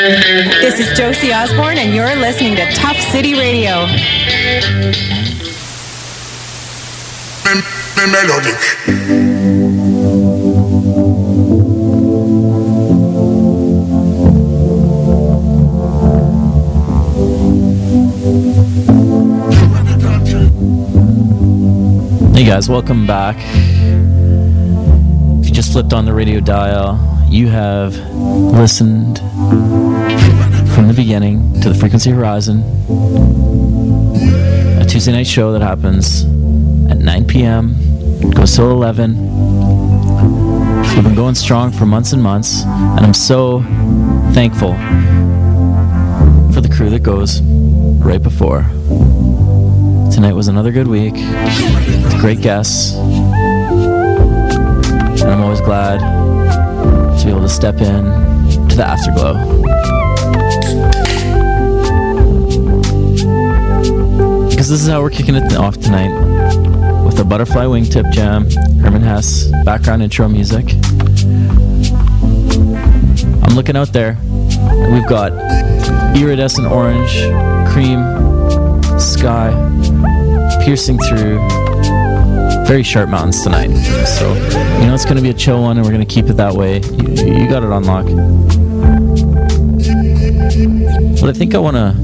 This is Josie Osborne, and you're listening to Tough City Radio. Melodic. Hey guys, welcome back. If you just flipped on the radio dial, you have listened from the beginning to the Frequency Horizon, a Tuesday night show that happens at 9 p.m., goes till 11. We've been going strong for months and months, and I'm so thankful for the crew that goes right before. Tonight was another good week. Great guests. And I'm always glad to be able to step in to the afterglow. Because this is how we're kicking it off tonight with the Butterfly Wingtip Jam, Herman Hess, background intro music. I'm looking out there. and We've got iridescent orange, cream, sky, piercing through very sharp mountains tonight. So, you know, it's going to be a chill one, and we're going to keep it that way. You, you got it on lock. But I think I want to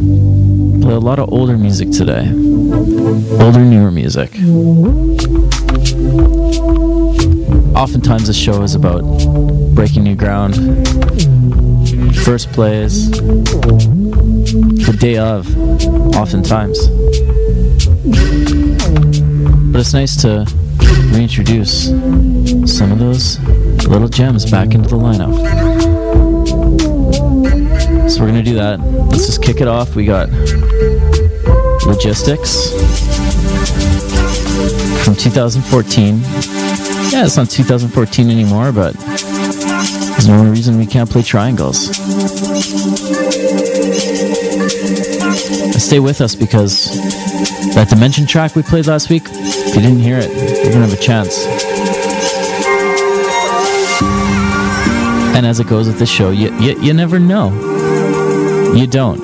play a lot of older music today. Older, newer music. Oftentimes, the show is about breaking new ground, first plays, the day of, oftentimes. But it's nice to reintroduce some of those little gems back into the lineup. So we're gonna do that. Let's just kick it off. We got Logistics from 2014. Yeah, it's not 2014 anymore, but there's no reason we can't play triangles. Stay with us because that Dimension track we played last week, if you didn't hear it, you're gonna have a chance. And as it goes with the show, you, you, you never know. You don't.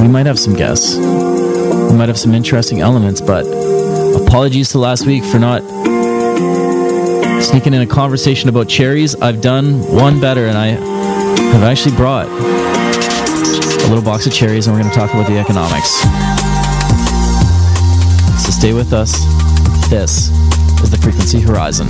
We might have some guests. We might have some interesting elements, but apologies to last week for not sneaking in a conversation about cherries. I've done one better, and I have actually brought a little box of cherries, and we're going to talk about the economics. So stay with us. This is the Frequency Horizon.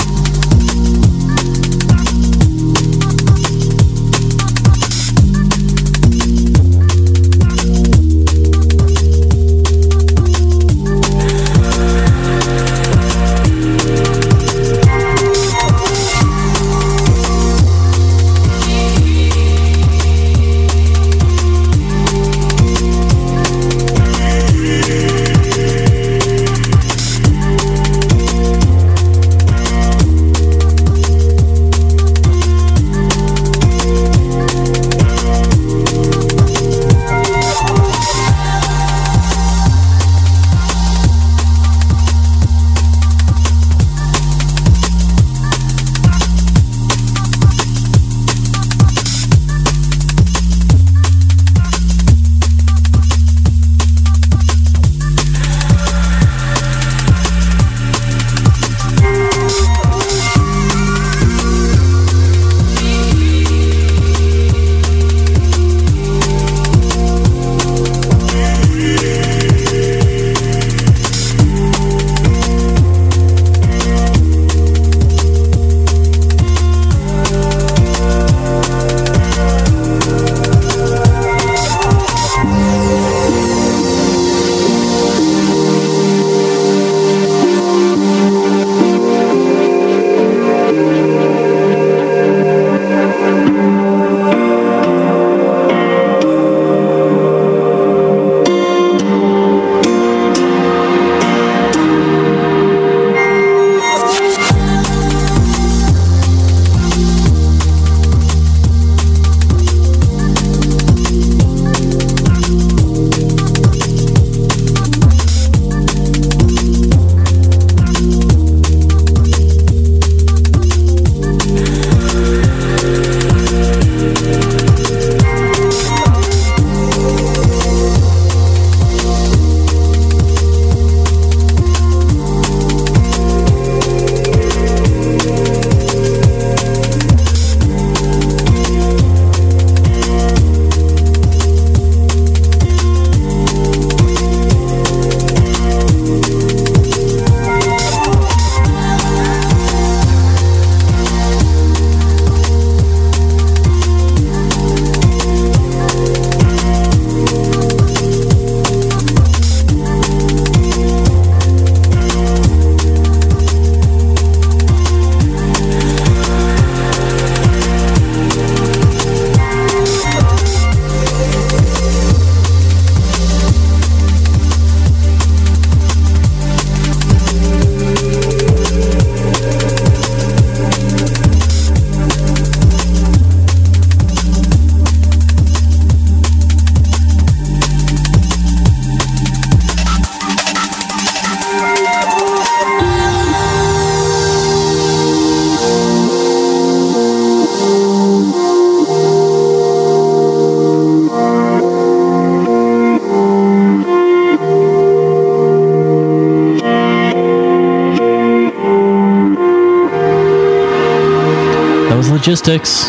Logistics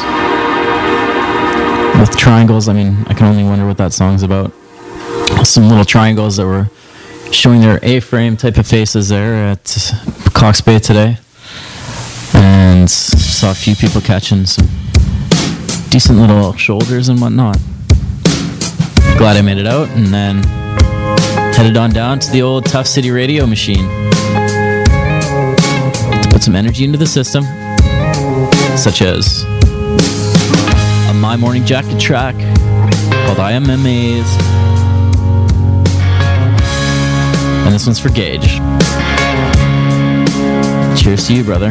with triangles. I mean, I can only wonder what that song's about. Some little triangles that were showing their A-frame type of faces there at Cox Bay today, and saw a few people catching some decent little shoulders and whatnot. Glad I made it out, and then headed on down to the old Tough City radio machine to put some energy into the system, such as a My Morning Jacket track called I Am Amazed. And this one's for Gage. Cheers to you, brother.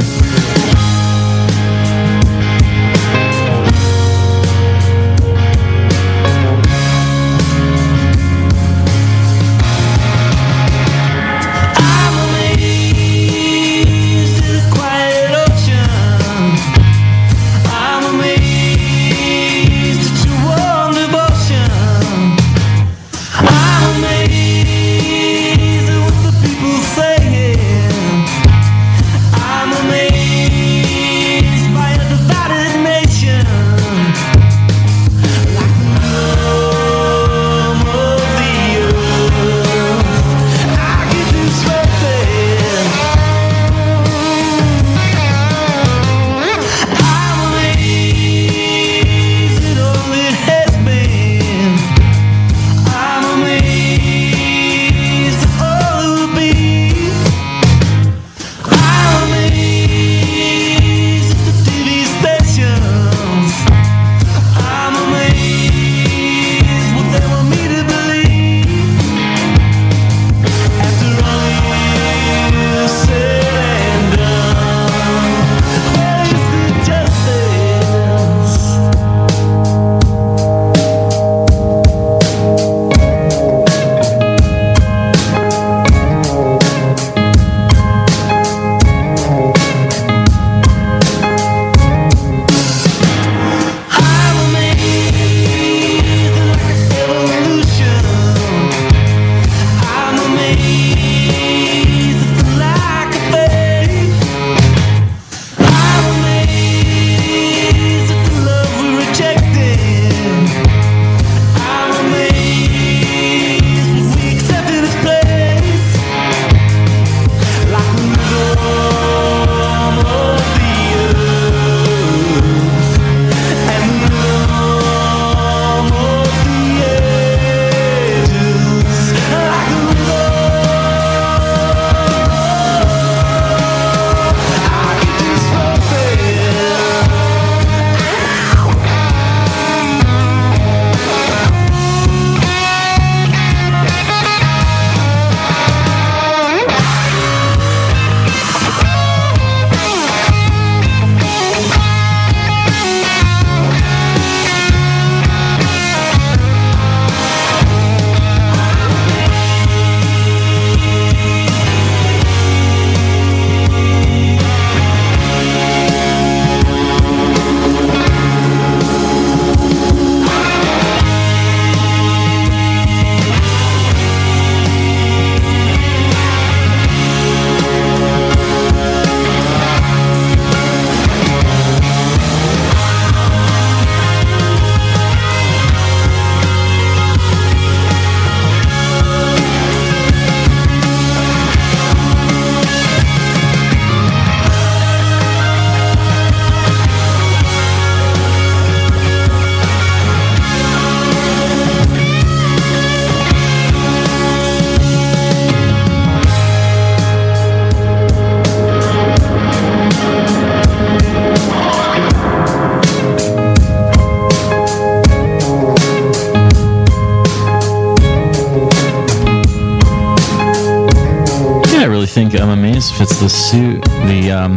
Fits the suit, the um,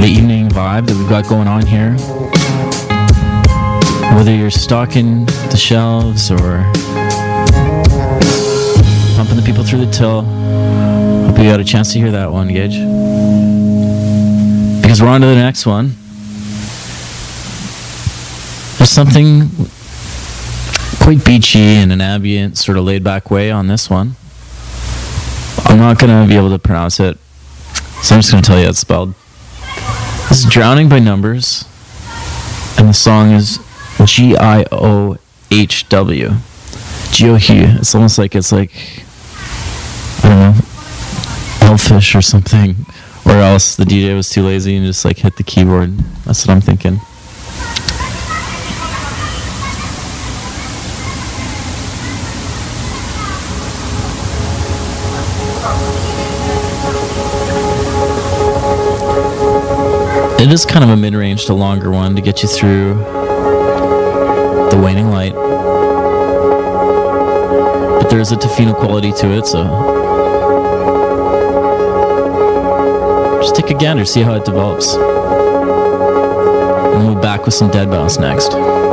the evening vibe that we've got going on here. Whether you're stocking the shelves or pumping the people through the till, hope you got a chance to hear that one, Gage. Because we're on to the next one. There's something quite beachy in an ambient, sort of laid back way on this one. I'm not going to be able to pronounce it so I'm just going to tell you how it's spelled. This is Drowning by Numbers. and the song is G I O H W. Geohue. It's almost like it's like I don't know, elfish or something, or else the DJ was too lazy and just like hit the keyboard. That's what I'm thinking. It is kind of a mid-range to longer one to get you through the waning light. But there's a Tofino quality to it, so just take a gander, see how it develops. And we'll back with some deadmau5 next.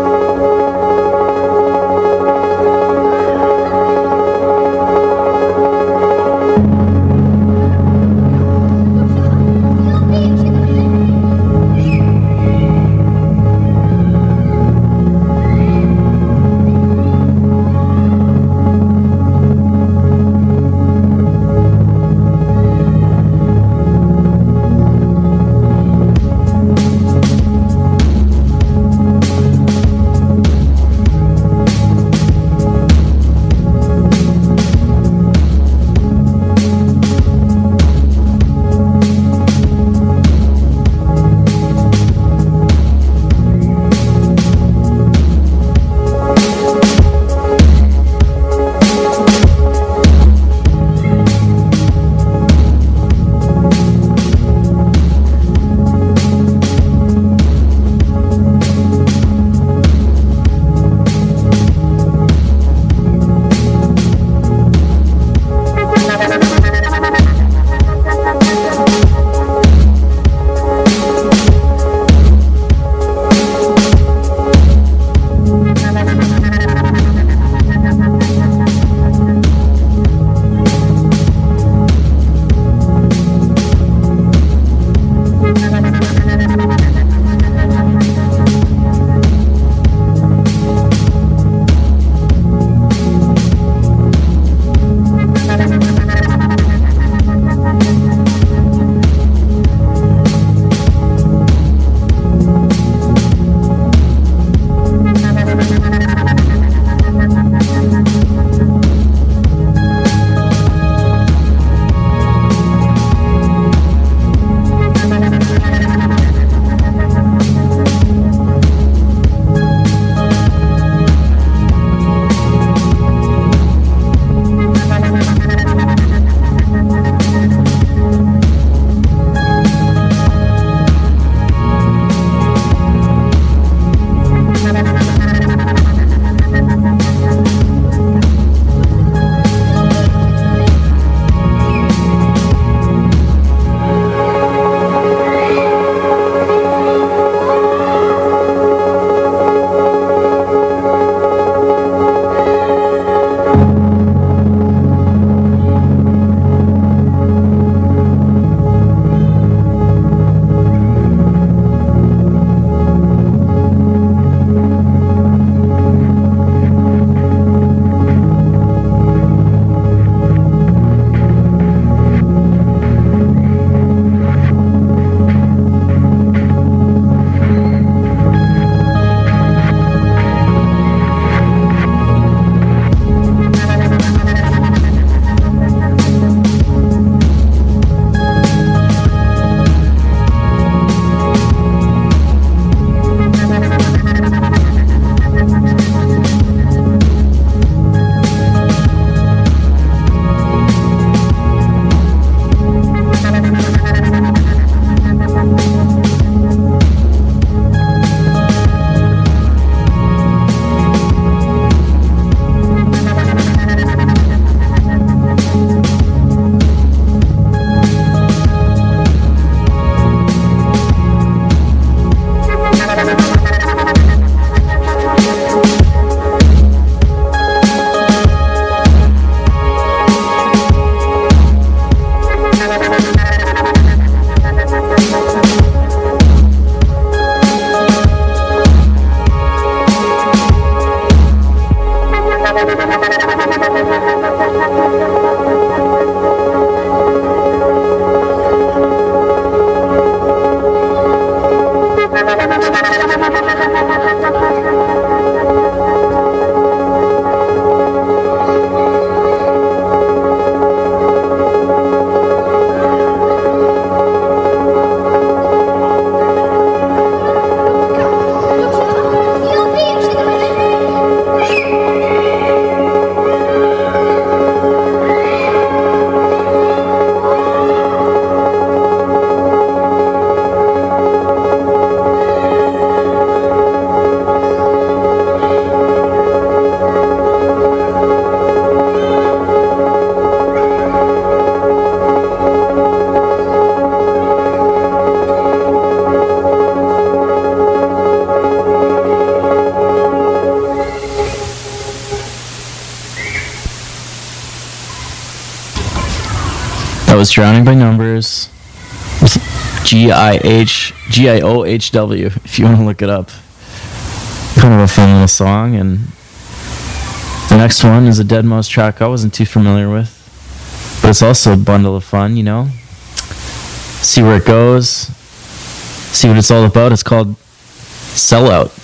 Was Drowning by Numbers. G I H G I O H W. If you want to look it up. Kind of a fun little song, and the next one is a deadmau5 track I wasn't too familiar with, but it's also a bundle of fun. You know, see where it goes, see what it's all about. It's called Sellout.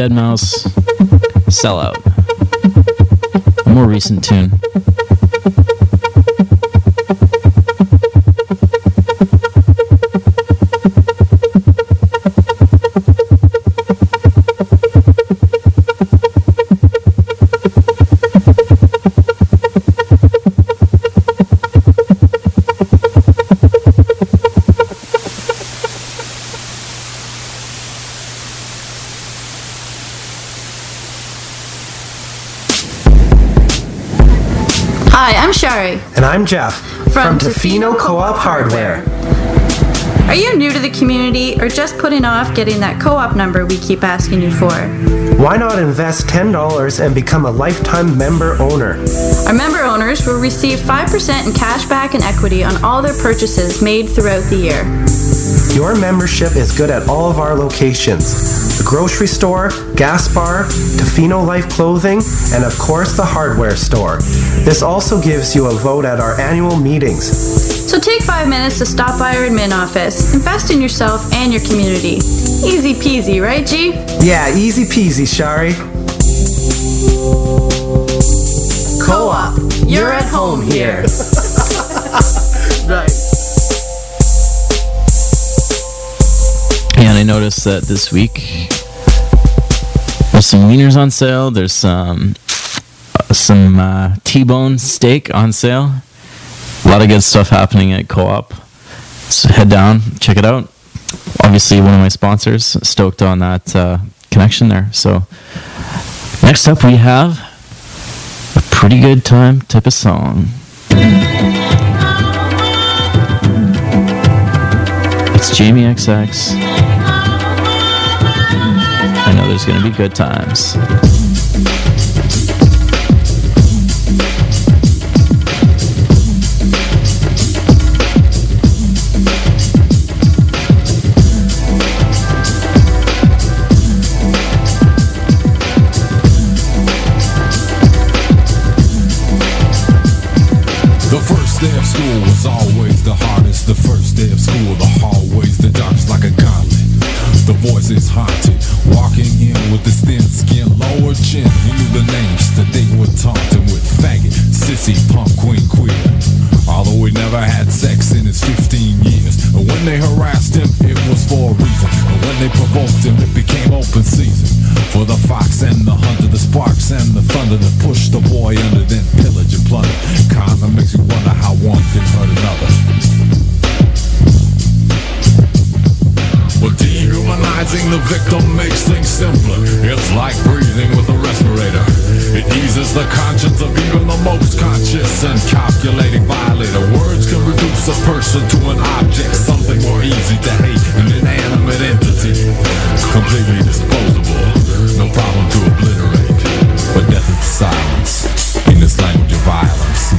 Dead Mouse Sellout. A more recent tune. I'm Jeff From from, Tofino Tofino Co-op Hardware. Are you new to the community or just putting off getting that co op number we keep asking you for? Why not invest $10 and become a lifetime member owner? Our member owners will receive 5% in cash back and equity on all their purchases made throughout the year. Your membership is good at all of our locations. The grocery store, gas bar, Tofino Life Clothing, and of course the hardware store. This also gives you a vote at our annual meetings. So take five minutes to stop by our admin office. Invest in yourself and your community. Easy peasy, right, G? Yeah, easy peasy, Shari. Co-op. You're at home here. Nice. And I noticed that this week there's some wieners on sale. There's some uh, some uh, T-bone steak on sale. A lot of good stuff happening at Co-op. So head down, check it out. Obviously, one of my sponsors. Stoked on that uh, connection there. So next up, we have a pretty good time type of song. It's Jamie XX. There's gonna be good times. The first day of school was always the hardest. The first day of school, the hallways, the darkest like a gauntlet. The voice is haunted. With the thin skin, lower chin. He knew the names that they would taunt with faggot, sissy, punk, queen, queer. Although he never had sex in his 15 years. And when they harassed him, it was for a reason. And when they provoked him, it became open season. For the fox and the hunter, the sparks and the thunder that pushed the boy under, then pillage and plunder. Kinda makes you wonder how one can hurt another. Well, dehumanizing the victim makes things simpler. It's like breathing with a respirator. It eases the conscience of even the most conscious and calculating violator. Words can reduce a person to an object, something more easy to hate, an inanimate entity. Completely disposable, no problem to obliterate. But death is silence. In this language of violence,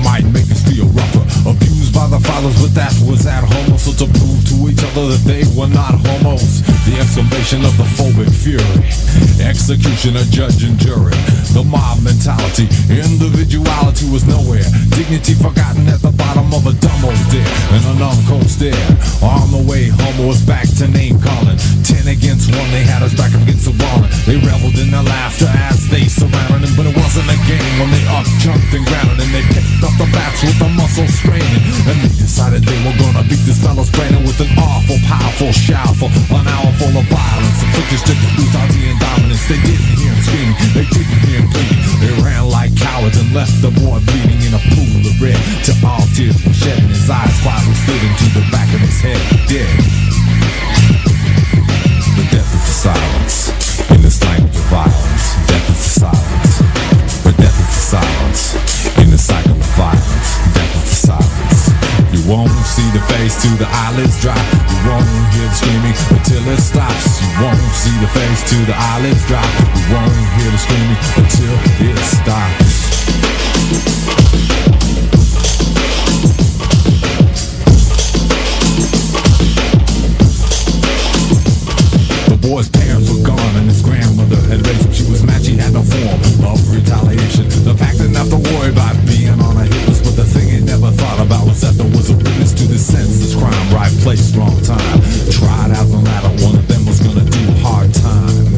might make us feel rougher. Abused by the fathers, but that was at home. So to prove to each other that they were not homos. The exclamation of the phobic fury. Execution of judge and jury. The mob mentality. Individuality was nowhere. Dignity forgotten at the bottom of a dumb old dare. And a numb cold stare. On the way home was back to name calling. Ten against one, they had us back up against the wall. They reveled in their laughter as they surrounded him. But it wasn't a game when they up jumped and grounded. And they picked up the bats with the muscle straining. And they decided they were gonna beat this fellow's brain with an awful, powerful, shoutful, an hour full of violence. The Inflicted strict brutality and dominance. They didn't hear him screaming, they didn't hear him pleading. They ran like cowards and left the boy bleeding in a pool of red. Till all tears were shed and his eyes quietly slid into the back of his head, dead. The death the silence. In this language of violence, death the silence. You won't see the face till the eyelids drop. You won't hear the screaming until it stops. You won't see the face till the eyelids drop. You won't hear the screaming until it stops. The boy's parents were gone and his grandmother had raised him. She was mad, she had no form of retaliation. The fact didn't to worry about but the thing it never thought about was that there was a witness to this senseless crime. Right place, wrong time. Tried out the ladder, one of them was gonna do hard time.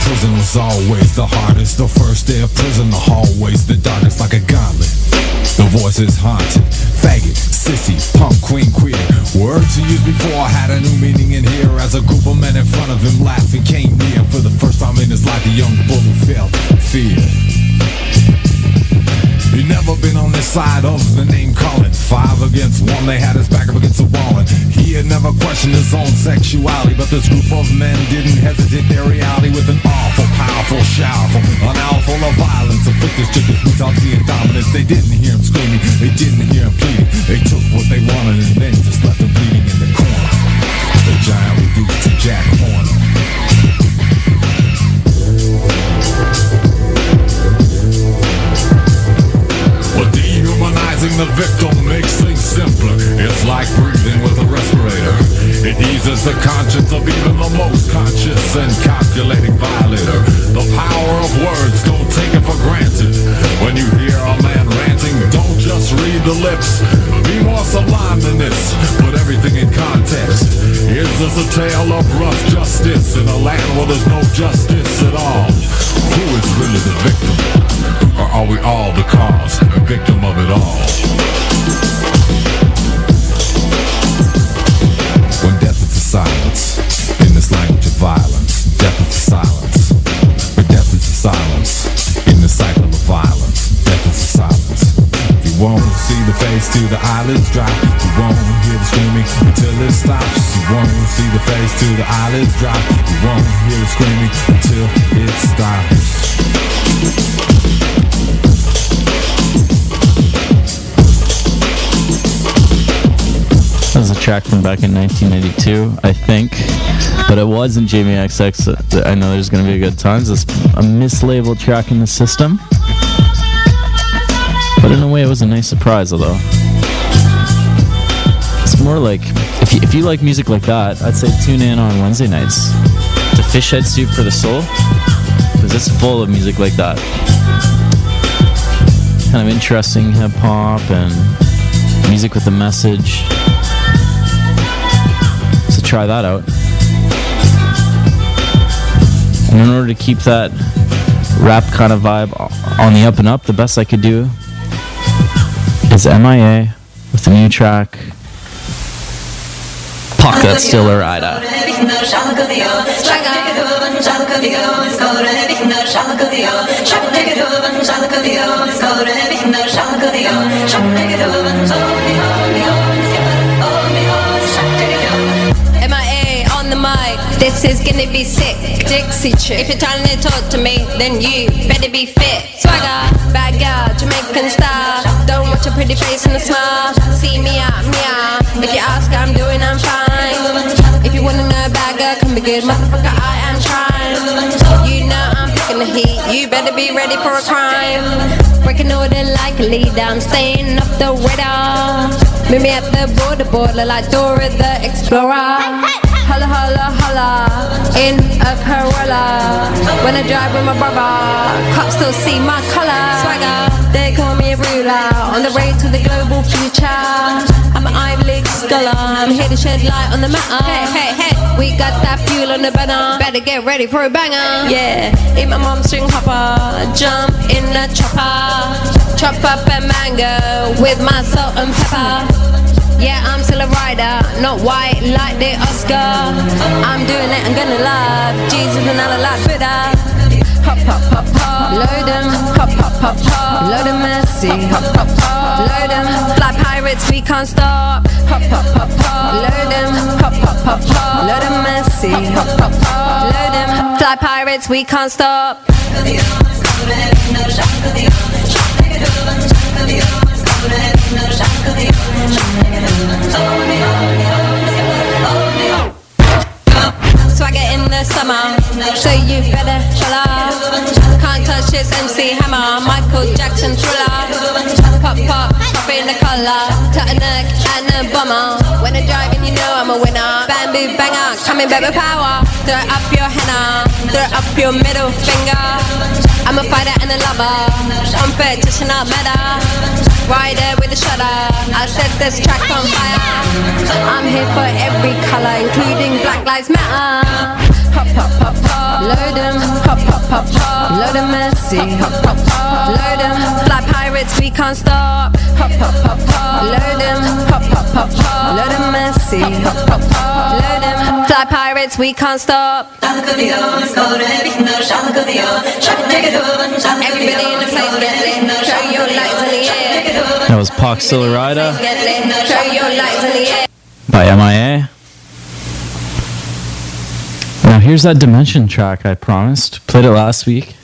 prison was always the hardest. The first day of prison, the hallways, the darkest like a gauntlet. The voice is haunted. Faggot, sissy, punk, queen, queer. Words he used before had a new meaning in here. As a group of men in front of him laughing came near. For the first time in his life, a young bully felt fear. He'd never been on this side of the name calling. Five against one, they had his back up against the wall. And he had never questioned his own sexuality. But this group of men didn't hesitate their reality with an awful, powerful shower an hour full of violence. To put this brutality and dominance. They didn't hear him screaming, they didn't hear him pleading. They took what they wanted and then just left him bleeding in the corner. The giant reduced to Jack Horner. Dehumanizing the victim makes things simpler. It's like breathing with a respirator. It eases the conscience of even the most conscious and calculating violator. The power of words, don't take it for granted. When you hear a man ranting, don't just read the lips. Be more sublime than this. Put everything in context. Is this a tale of rough justice in a land where there's no justice at all? Who is really the victim? Or are we all the cause, a victim of it all? When death is a silence, in this language of violence, death is a silence. When death is a silence, in the cycle of violence, death is a silence. You won't see the face till the eyelids drop. You won't hear the screaming until it stops. You won't see the face till the eyelids drop. You won't hear the screaming until it stops. That was a track from back in 1992, I think. But it wasn't Jamie XX. Uh, I know there's going to be a good times. It's a mislabeled track in the system. But in a way, it was a nice surprise, although. It's more like, if you, if you like music like that, I'd say tune in on Wednesday nights to Fishhead Soup for the Soul. Because it's full of music like that. Kind of interesting hip hop and music with a message. So try that out. And in order to keep that rap kind of vibe on the up and up, the best I could do is MIA with a new track. Pocket Stiller Ida. MIA on the mic. This is gonna be sick. Dixie chick. If you're trying to talk to me, then you better be fit. Swagger, bad girl, Jamaican style. Don't watch a pretty face and a smile. See me out, me. If you ask I'm doing, I'm fine. You wanna know a bad girl, can be good, motherfucker. I am trying. You know I'm picking the heat. You better be ready for a crime. Breaking order like a lead down, staying off the radar. Meet me at the border, border like Dora the Explorer. Holla, holla, holla, in a Corolla. When I drive with my brother, cops still see my color. Swagger, they call me a ruler. On the way to the global future. I'm an Ivy League scholar. I'm here to shed light on the matter. Hey, hey, hey, we got that fuel on the banner. Better get ready for a banger. Yeah, eat my mom's string hopper. Jump in the chopper. Chop up a mango with my salt and pepper. Yeah, I'm still a rider, not white like the Oscar. I'm doing it, I'm gonna love Jesus and Allah like Buddha. Hop, hop, hop, hop, load 'em. Hop, hop, hop, hop, load 'em, mercy. Hop, hop, hop, load 'em. Fly pirates, we can't stop. Hop, hop, hop, hop, load 'em. Hop, hop, hop, hop, load 'em, mercy. Hop, hop, hop, load 'em. Fly pirates, we can't stop. Swagger in the summer, so you better shut up. Can't touch MC Hammer, Michael Jackson thriller. Pop, pop, pop in the neck and a bummer. When I'm driving, you know I'm a winner. Banger, coming back with power. Throw up your henna, throw up your middle finger. I'm a fighter and a lover, competition not matter. Rider with a shutter, I set this track on fire. I'm here for every color, including Black Lives Matter. Pop, pop, pop, pop. Load 'em. Pop, pop, pop, pop. Load 'em messy. Pop, pop, pop. Load 'em. Fly pirates, we can't stop. Pop, pop, pop, pop. Load 'em. Pop, pop, pop, pop. Load 'em messy. Pop, pop, pop. Load 'em. Fly pirates, we can't stop. Everybody in the place get lit. Throw your lights in the air. That was Pox Rider Get lit. Throw your lights in the air. by MIA. Now here's that Dimension track I promised. Played it last week.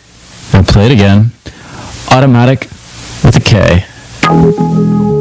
I'll play it again. Automatic with a K.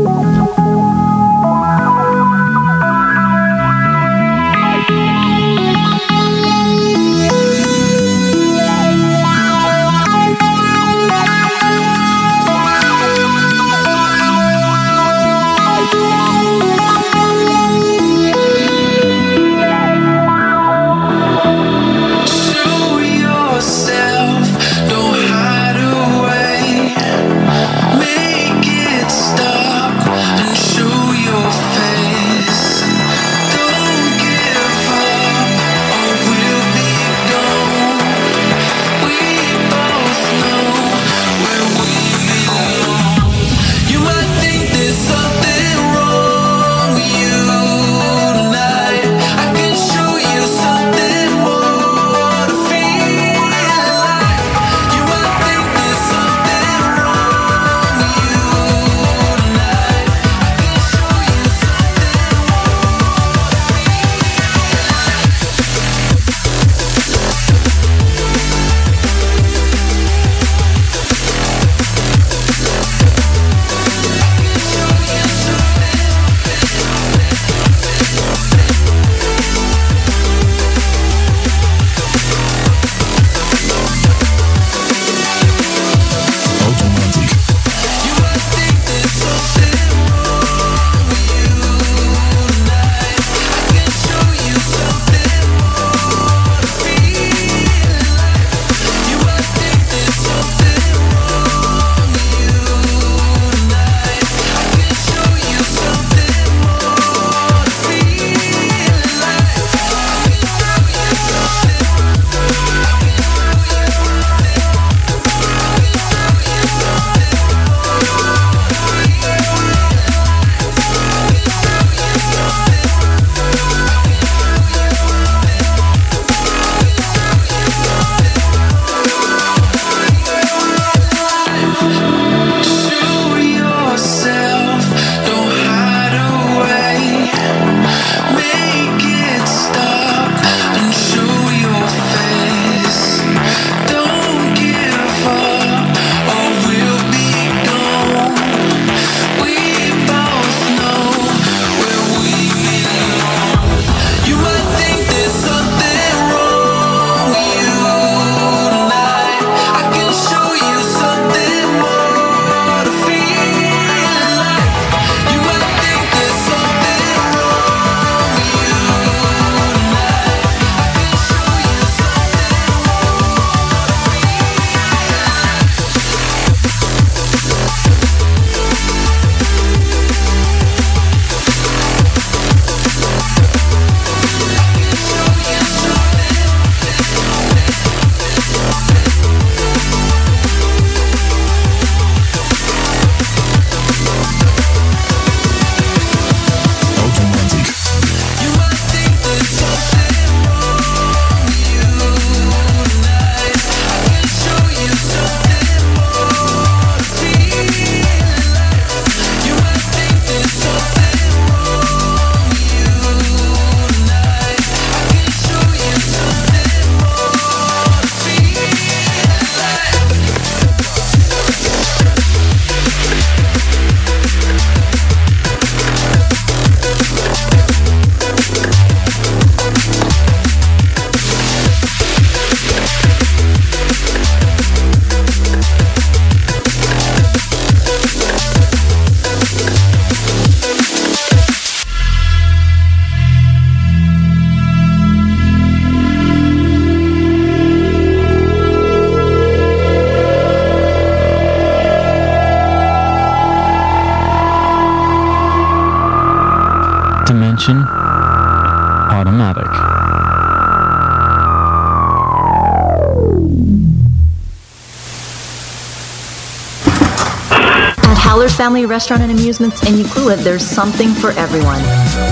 Family Restaurant and Amusements in Euclid, there's something for everyone.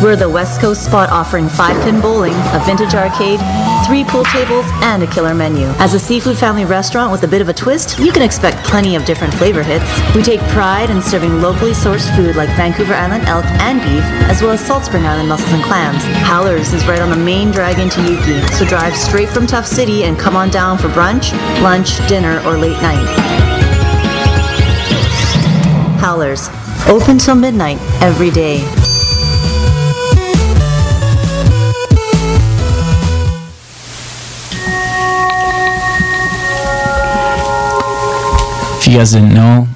We're the West Coast spot offering five-pin bowling, a vintage arcade, three pool tables, and a killer menu. As a seafood family restaurant with a bit of a twist, you can expect plenty of different flavor hits. We take pride in serving locally sourced food like Vancouver Island elk and beef, as well as Salt Spring Island mussels and clams. Howler's is right on the main drag into Ukee, so drive straight from Tough City and come on down for brunch, lunch, dinner, or late night. Howlers. Open till midnight every day. If you guys didn't know,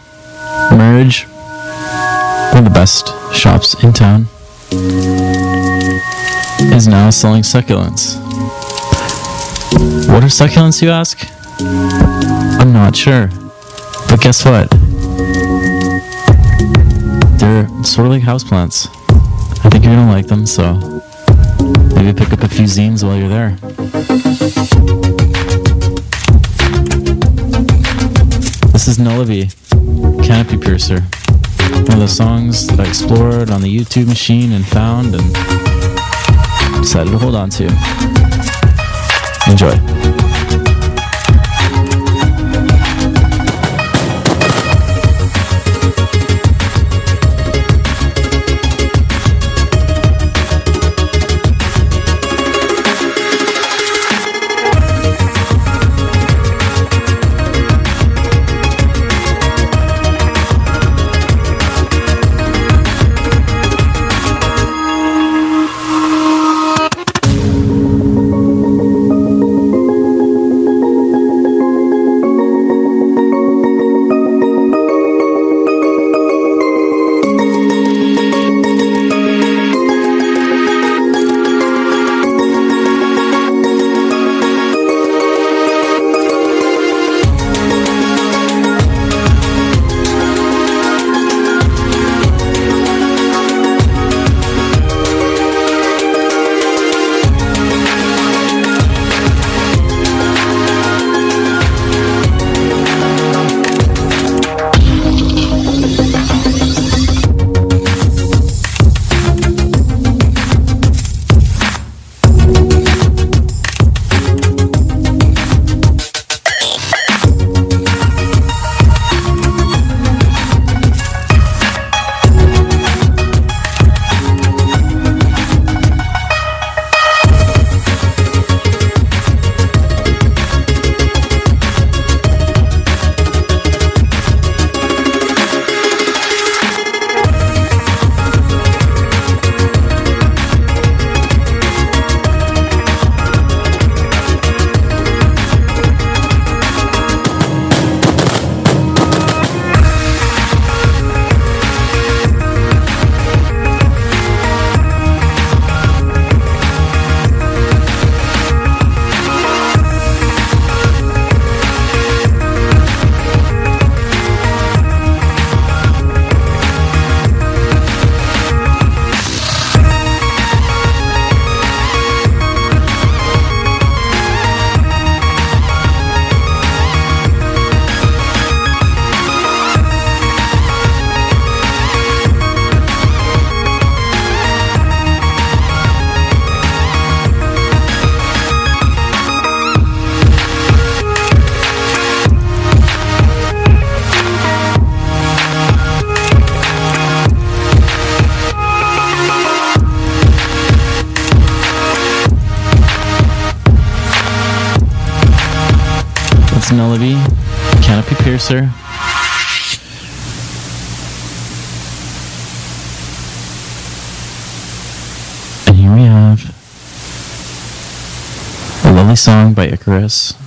Merge, one of the best shops in town, is now selling succulents. What are succulents, you ask? I'm not sure. But guess what? Sort of like houseplants. I think you're gonna like them, so maybe pick up a few zines while you're there. This is Nullivy, Canopy Piercer. One of the songs that I explored on the YouTube machine and found and decided to hold on to. Enjoy. Song by Icarus.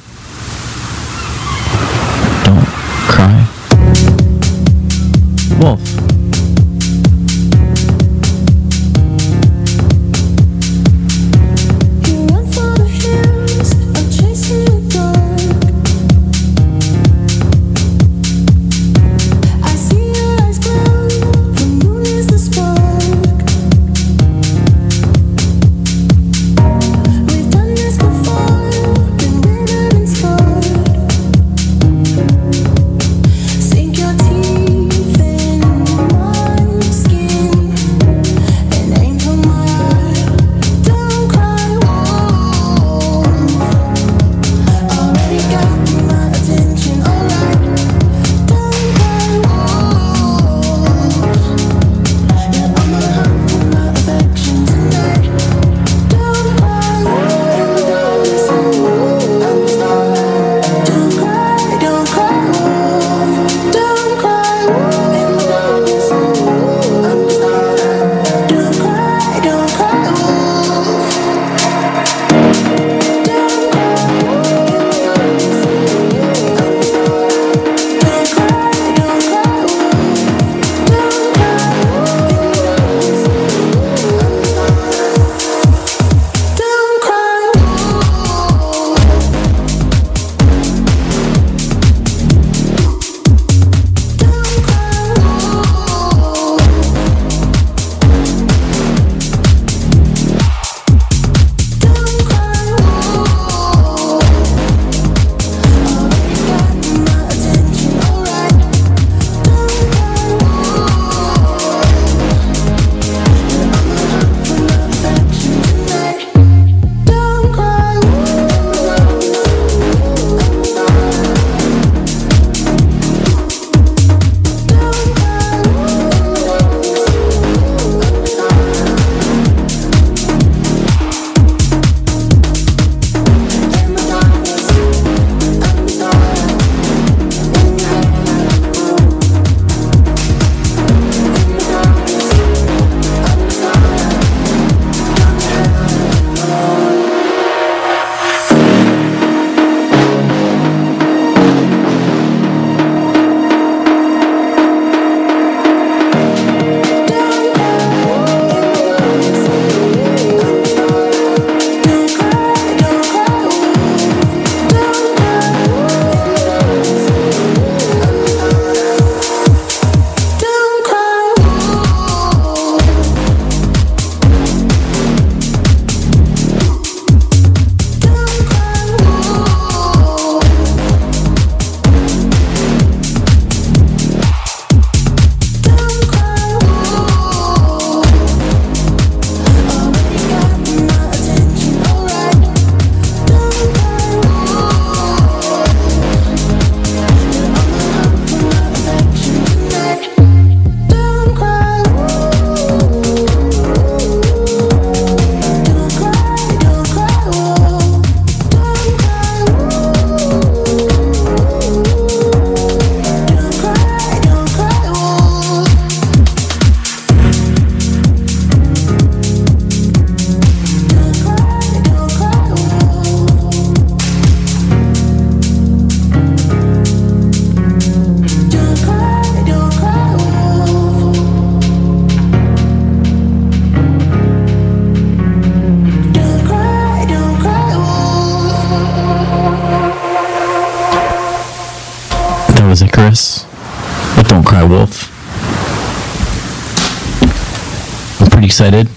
Excited.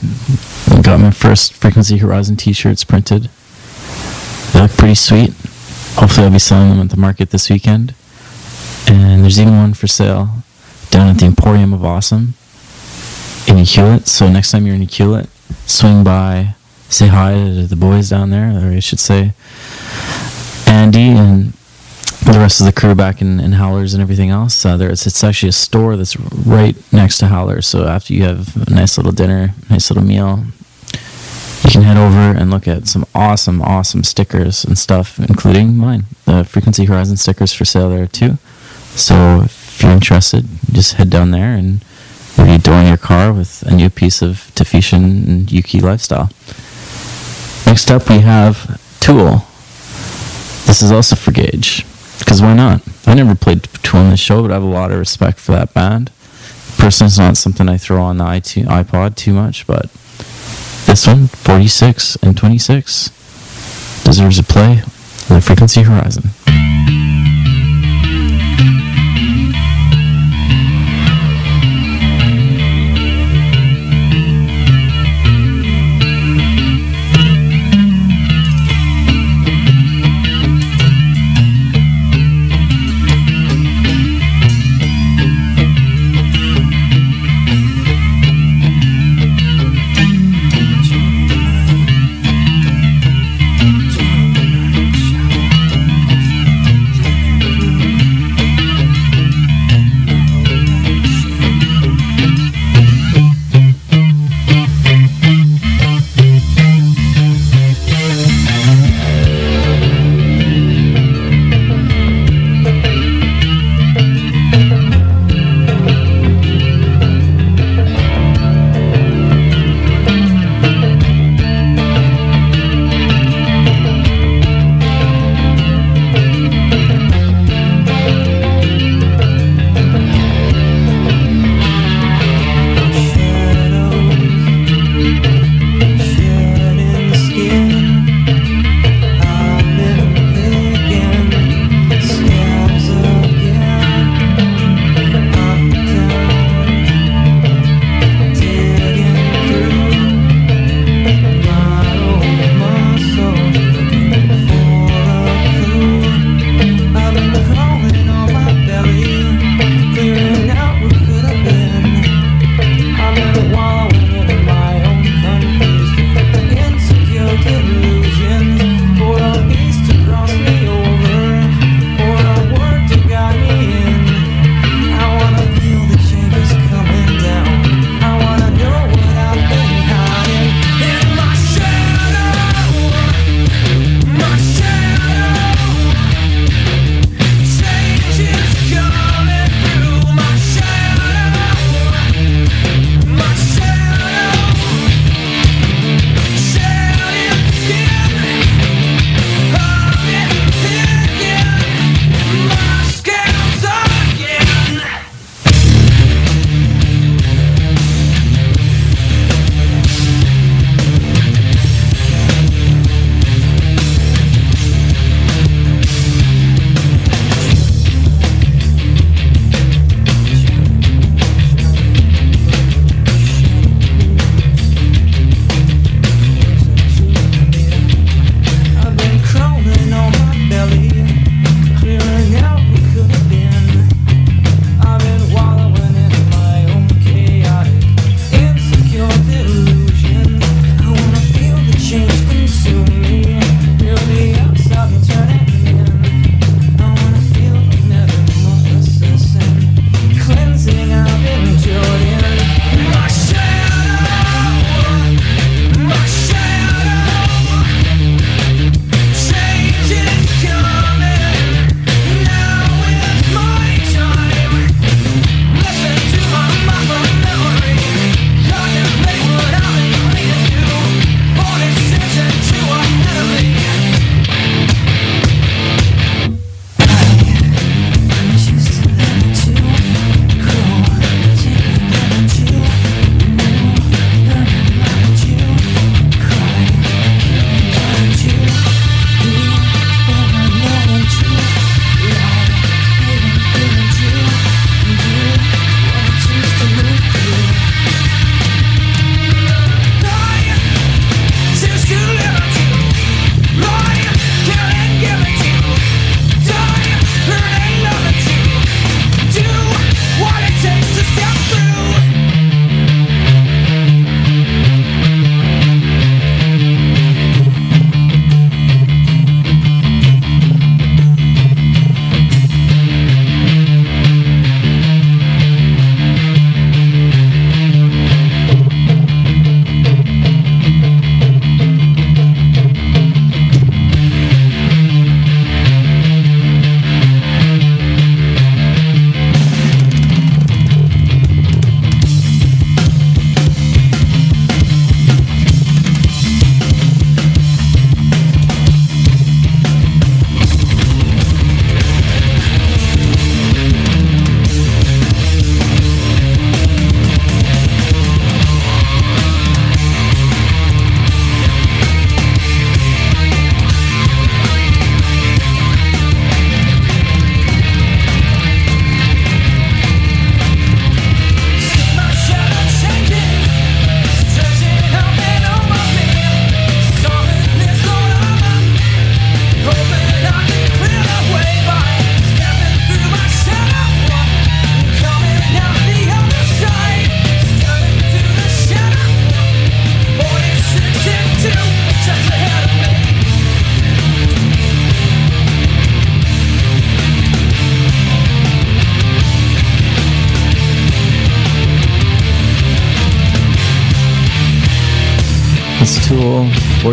I got my first Frequency Horizon t-shirts printed. They look pretty sweet. Hopefully I'll be selling them at the market this weekend. And there's even one for sale down at the Emporium of Awesome in Hewlett. So next time you're in Hewlett, swing by, say hi to the boys down there, or I should say Andy and the rest of the crew back in, in Howlers and everything else. Uh, there, it's, it's actually a store that's right next to Howlers. So after you have a nice little dinner, nice little meal, you can head over and look at some awesome, awesome stickers and stuff, including mine. The Frequency Horizon stickers for sale there too. So if you're interested, just head down there and maybe adorn your car with a new piece of Tafishan and Ukee lifestyle. Next up, we have Tool. This is also for Gage, because why not? I never played Tool on the show, but I have a lot of respect for that band. Personally, it's not something I throw on the iTunes, iPod too much, but this one, 46 and 26, deserves a play on the Frequency Horizon.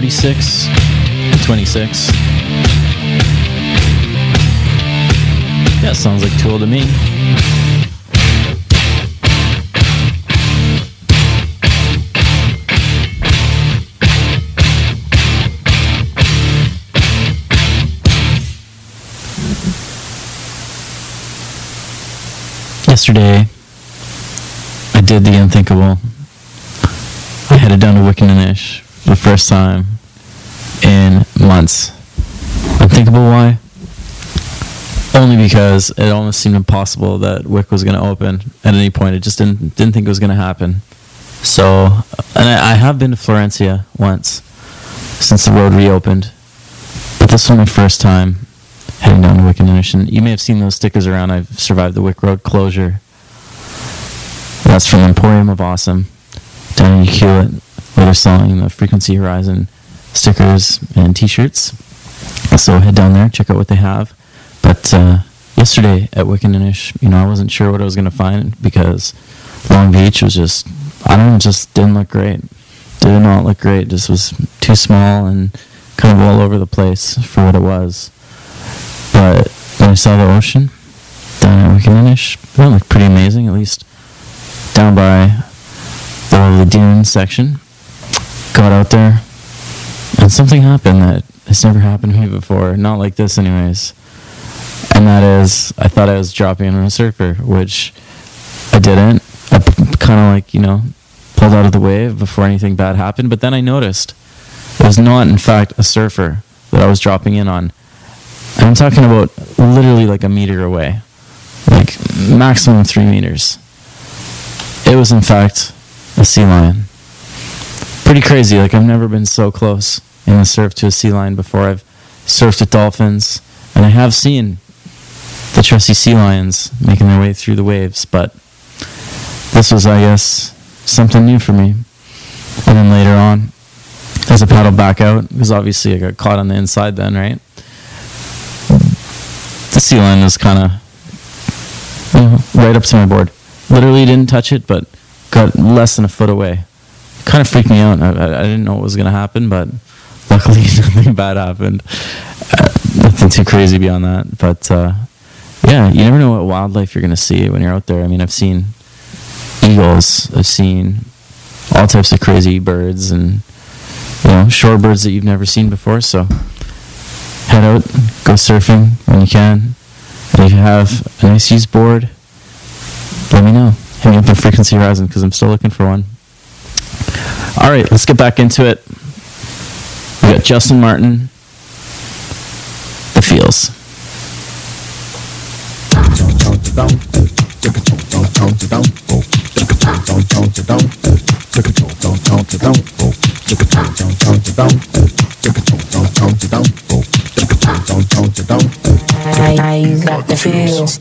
46 and 26. That sounds like Tool to me. Yesterday, I did the unthinkable. I headed down to Wickaninnish for the first time Unthinkable why? Only because it almost seemed impossible that Wick was going to open at any point. It just didn't didn't think it was going to happen. So, and I, I have been to Florencia once since the road reopened, but this was my first time heading down to Wickaninnish. And you may have seen those stickers around. I've survived the Wick Road closure. That's from Emporium of Awesome down in Hewitt, where they're selling the Frequency Horizon stickers and T-shirts. So head down there, check out what they have. But uh, yesterday at Wickaninnish, you know, I wasn't sure what I was going to find because Long Beach was just, I don't know, just didn't look great. Did not look great. Just was too small and kind of all over the place for what it was. But when I saw the ocean down at Wickaninnish, it looked pretty amazing, at least down by the dune section. Got out there, and something happened that has never happened to me before. Not like this, anyways. And that is, I thought I was dropping on a surfer, which I didn't. I kind of like, you know, pulled out of the wave before anything bad happened. But then I noticed it was not, in fact, a surfer that I was dropping in on. I'm talking about literally like a meter away, like maximum three meters. It was, in fact, a sea lion. Pretty crazy. Like, I've never been so close in the surf to a sea lion before. I've surfed with dolphins, and I have seen the trusty sea lions making their way through the waves, but this was, I guess, something new for me. And then later on, as I paddled back out, because obviously I got caught on the inside then, right? The sea lion was kind of you know, right up to my board. Literally didn't touch it, but got less than a foot away. Kind of freaked me out. I, I didn't know what was going to happen, but luckily nothing bad happened. Uh, nothing too crazy beyond that. But uh, yeah, you never know what wildlife you're going to see when you're out there. I mean, I've seen eagles, I've seen all types of crazy birds and you know shorebirds that you've never seen before. So head out, go surfing when you can, and if you have a nice used board, let me know. Hit me up on Frequency Horizon because I'm still looking for one. All right, let's get back into it. We got Justin Martin, The Feels. I got the feels.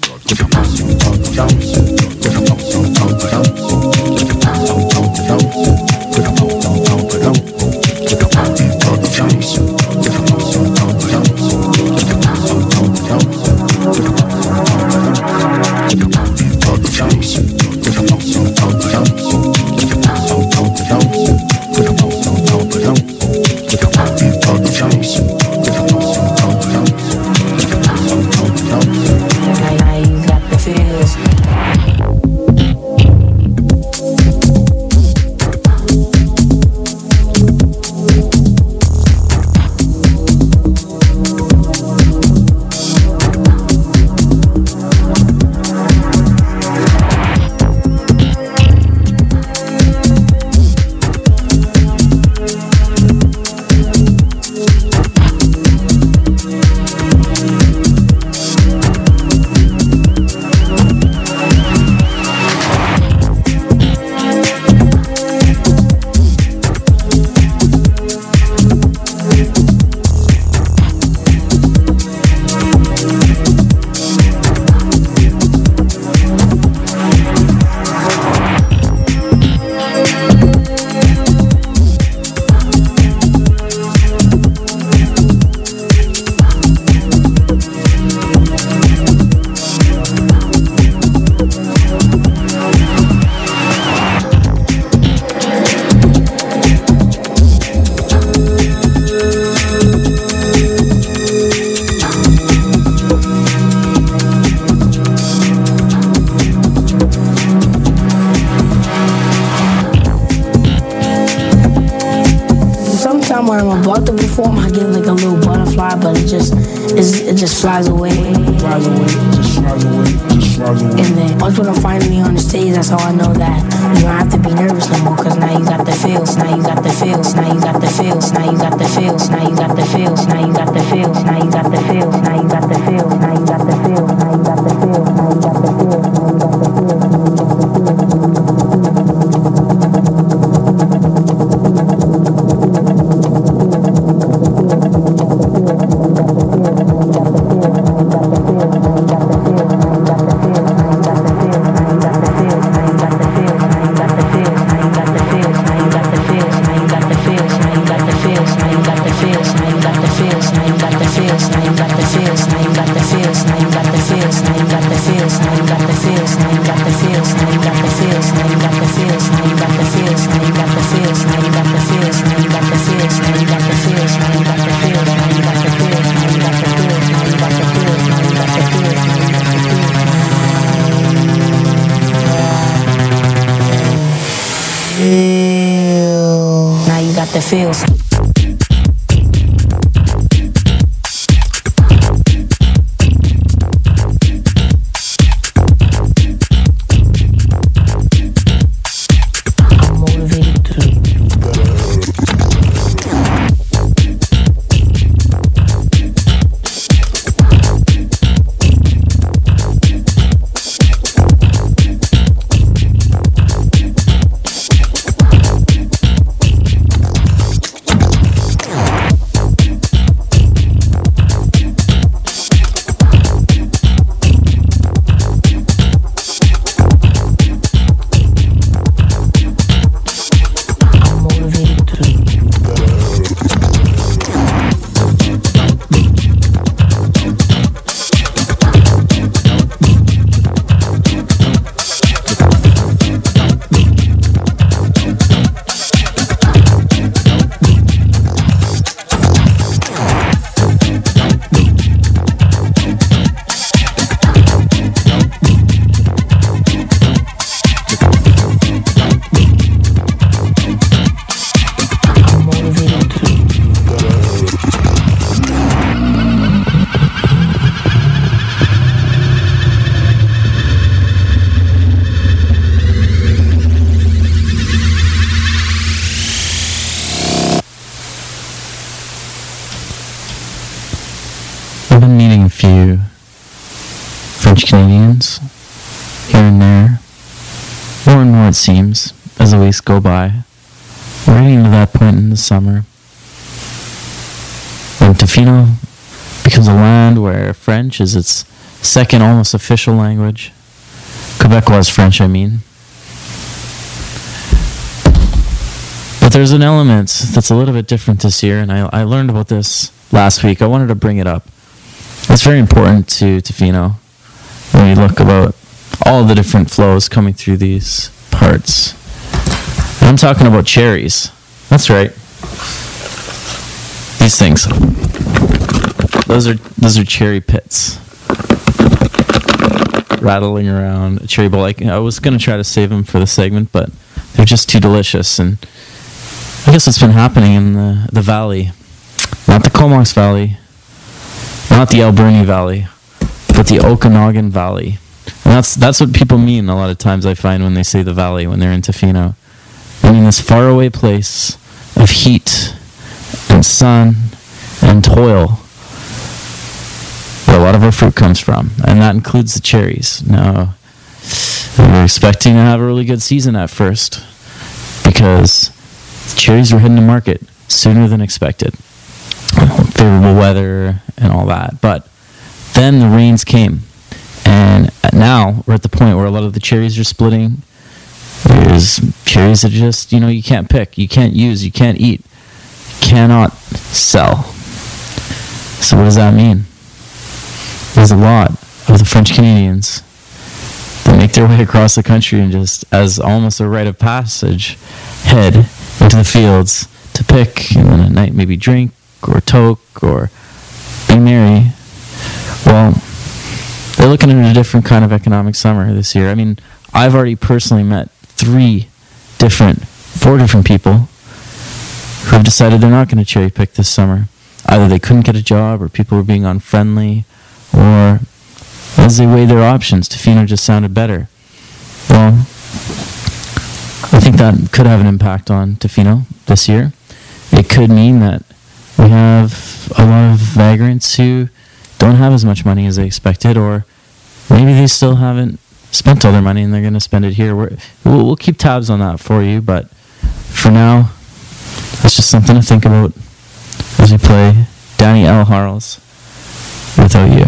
I feels. French is its second almost official language. Quebecois French, I mean. But there's an element that's a little bit different this year, and I, I learned about this last week. I wanted to bring it up. It's very important to Tofino when you look about all the different flows coming through these parts. And I'm talking about cherries. That's right. These things. Those are those are cherry pits. Rattling around a cherry bowl. I was gonna try to save them for the segment, but they're just too delicious. And I guess what's been happening in the the valley, not the Comox Valley, not the Alberni Valley, but the Okanagan Valley. And that's that's what people mean a lot of times I find when they say the valley when they're in Tofino. I mean this faraway place of heat and sun and toil where a lot of our fruit comes from. And that includes the cherries. Now we were expecting to have a really good season at first because cherries were hitting the market sooner than expected favorable weather and all that. But then the rains came, and now we're at the point where a lot of the cherries are splitting. There's cherries that just you know you can't pick, you can't use, you can't eat, cannot sell. So what does that mean? There's a lot of the French Canadians that make their way across the country and just as almost a rite of passage head into the fields to pick and then at night maybe drink or toke or be merry. Well, they're looking at a different kind of economic summer this year. I mean, I've already personally met three different, four different people who have decided they're not going to cherry pick this summer. Either they couldn't get a job, or people were being unfriendly, or as they weighed their options, Tofino just sounded better. Well, I think that could have an impact on Tofino this year. It could mean that we have a lot of vagrants who don't have as much money as they expected, or maybe they still haven't spent all their money and they're going to spend it here. We're, we'll, we'll keep tabs on that for you, but for now, it's just something to think about as we play Danny L. Without you.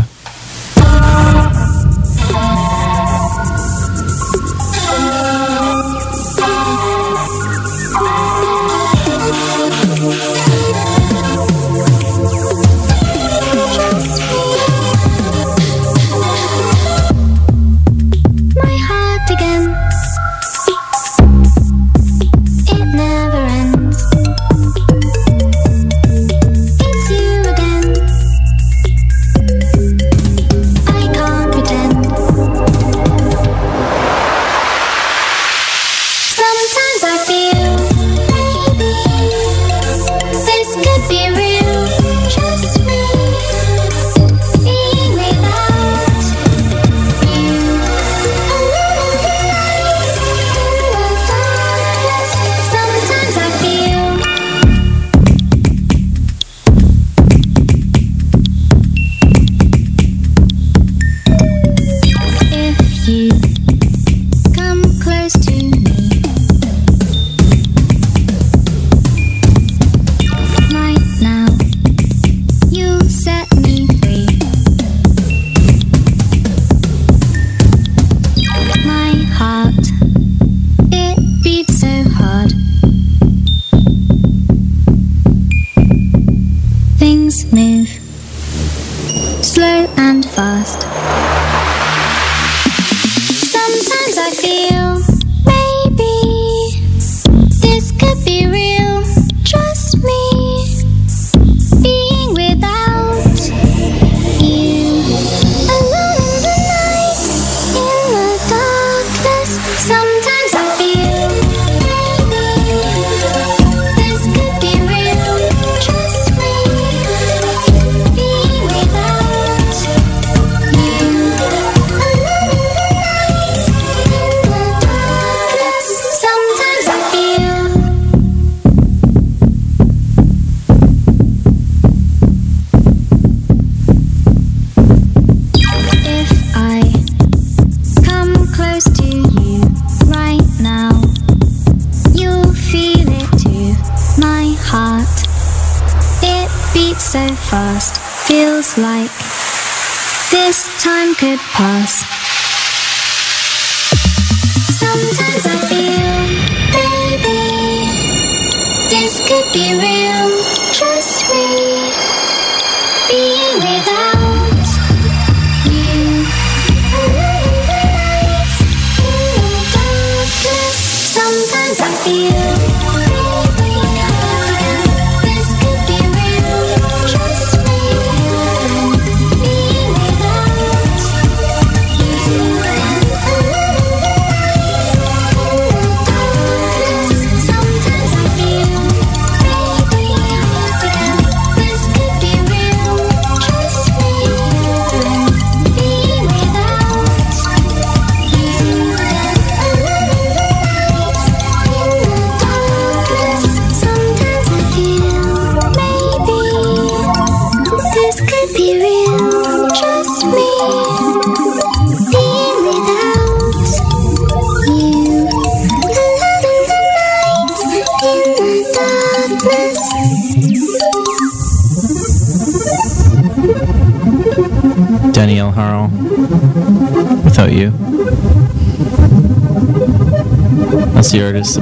I feel.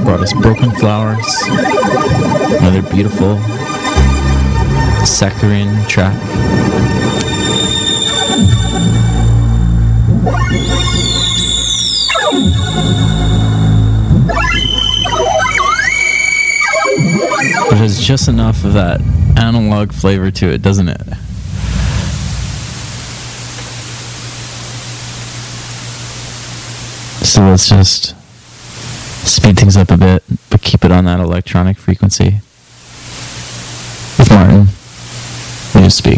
Brought us Broken Flowers. Another beautiful saccharine track. But has just enough of that analog flavor to it, doesn't it? So let's just speed things up a bit, but keep it on that electronic frequency. With Martin, You speak.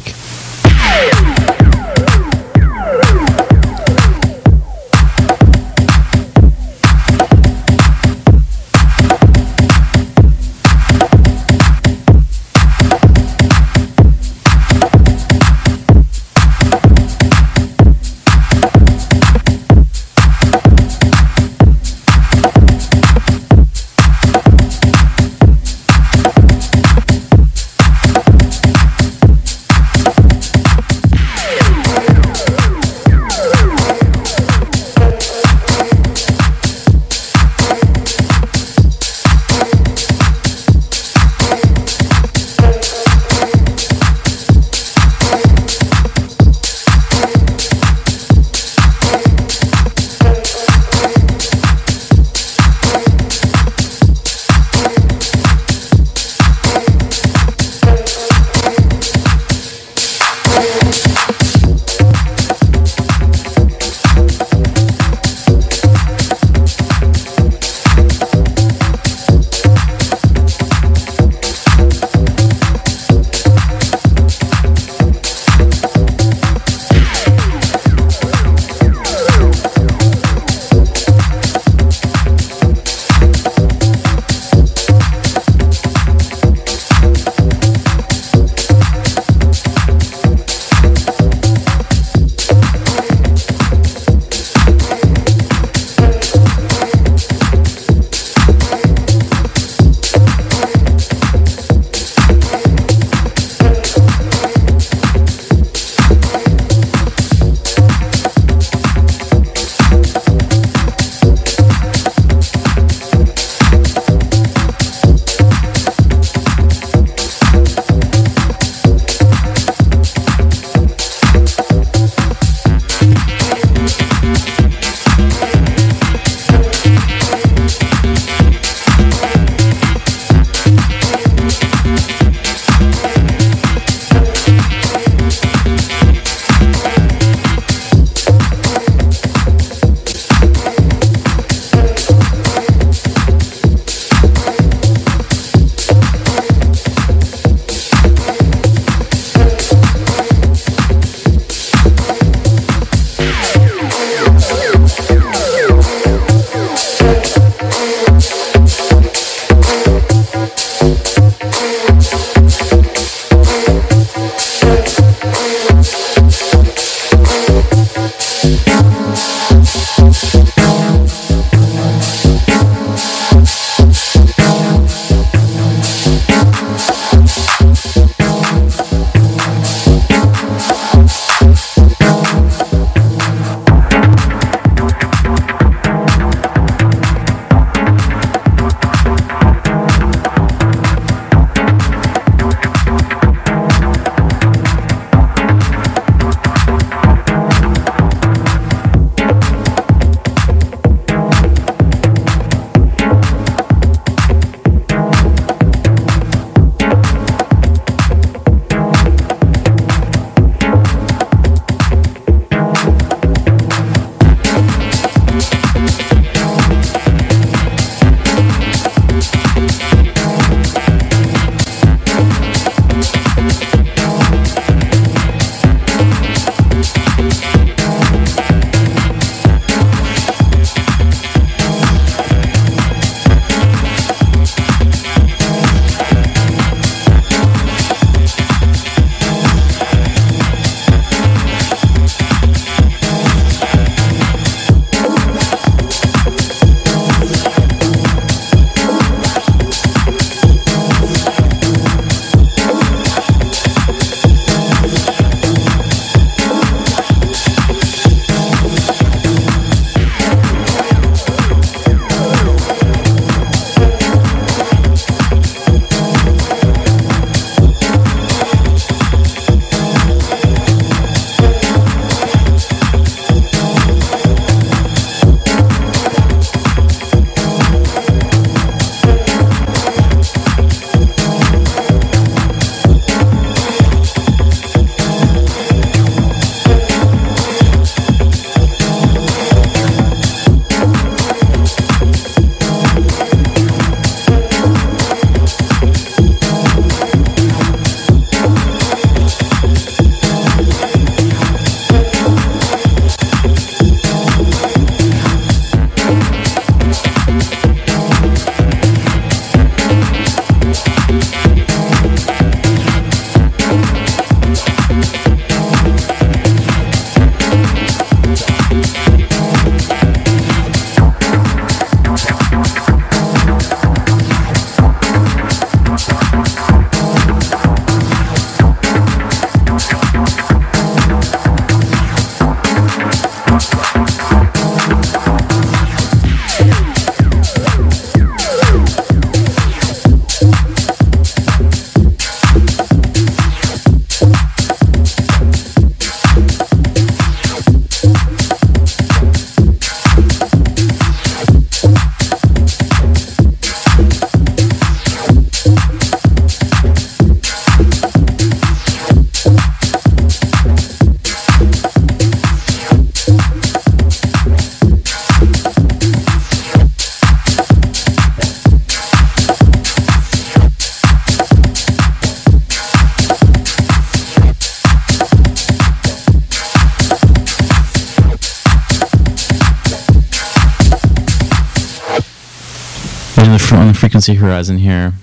Frequency horizon here,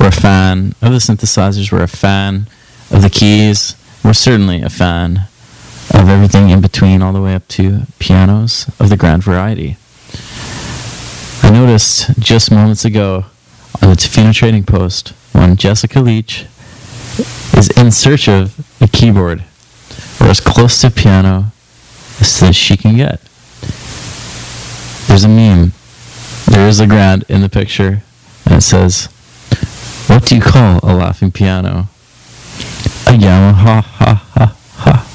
we're a fan of the synthesizers. We're a fan of the keys. We're certainly a fan of everything in between, all the way up to pianos of the grand variety. I noticed just moments ago on the Tofino Trading Post when Jessica Leach is in search of a keyboard or as close to piano as she can get. There's a meme. There is a grand in the picture, and it says, "What do you call a laughing piano?" A Yamaha ha ha ha.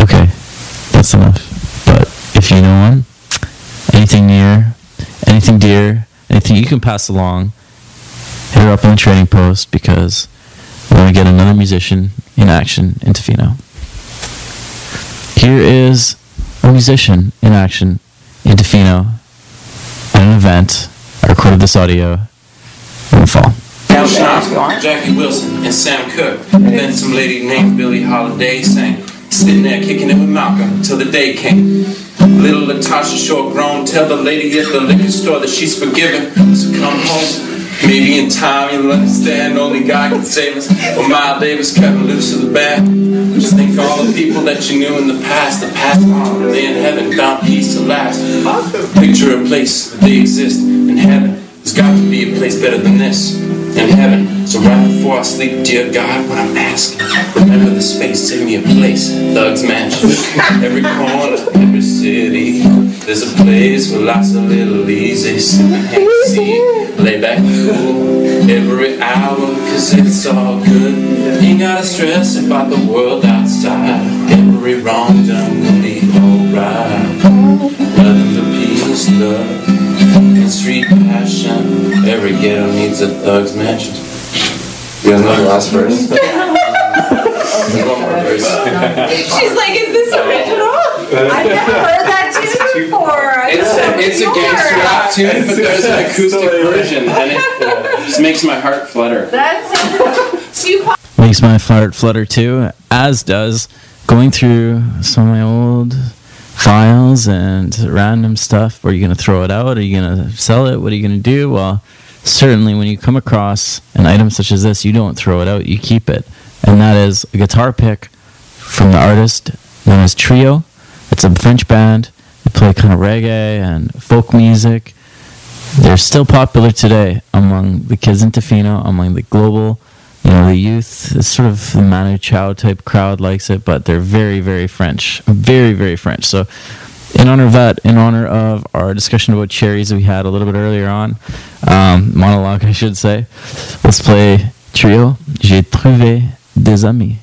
Okay, that's enough. But if you know one, anything near, anything dear, anything you can pass along, hit her up on the trading post because we're gonna get another musician in action in Tofino. Here is a musician in action in Tofino at an event. I recorded this audio in the fall. Jackie Wilson, and Sam Cooke. Then some lady named Billie Holiday sang. Sitting there kicking it with Malcolm till the day came. Little Latasha short grown, tell the lady at the liquor store that she's forgiven. So come home. Maybe in time you'll understand only God can save us. Well, Miles Davis cutting loose of the band. Just think of all the people that you knew in the past, the past on, they in heaven found peace to last. Picture a place that they exist in heaven. There's got to be a place better than this in heaven. So right before I sleep, dear God, when I'm asking, remember the space, send me a place. Thugs Mansion, every corner, every city. There's a place with lots of little easy Hennessy. Lay back cool every hour, cause it's all good. Ain't gotta stress about the world outside. Every wrong done will be alright. Nothing but peace, love, and street passion. Every ghetto needs a thug's mansion. You guys know the last verse? One more verse. She's like, is this original? I've never heard that tune before. It's a, it it's a gangster rap tune, but there's an acoustic version, and it uh, just makes my heart flutter. That's too pop. Makes my heart flutter too, as does going through some of my old files and random stuff. Are you going to throw it out? Are you going to sell it? What are you going to do? Well, certainly when you come across an item such as this, you don't throw it out, you keep it. And that is a guitar pick from the artist known as Tryo. It's a French band. They play kind of reggae and folk music. They're still popular today among the kids in Tofino, among the global, you know, the youth. Sort of the Manu Chao type crowd likes it, but they're very, very French. Very, very French. So, in honor of that, in honor of our discussion about cherries we had a little bit earlier on, um, monologue, I should say, let's play Tryo. J'ai trouvé des amis.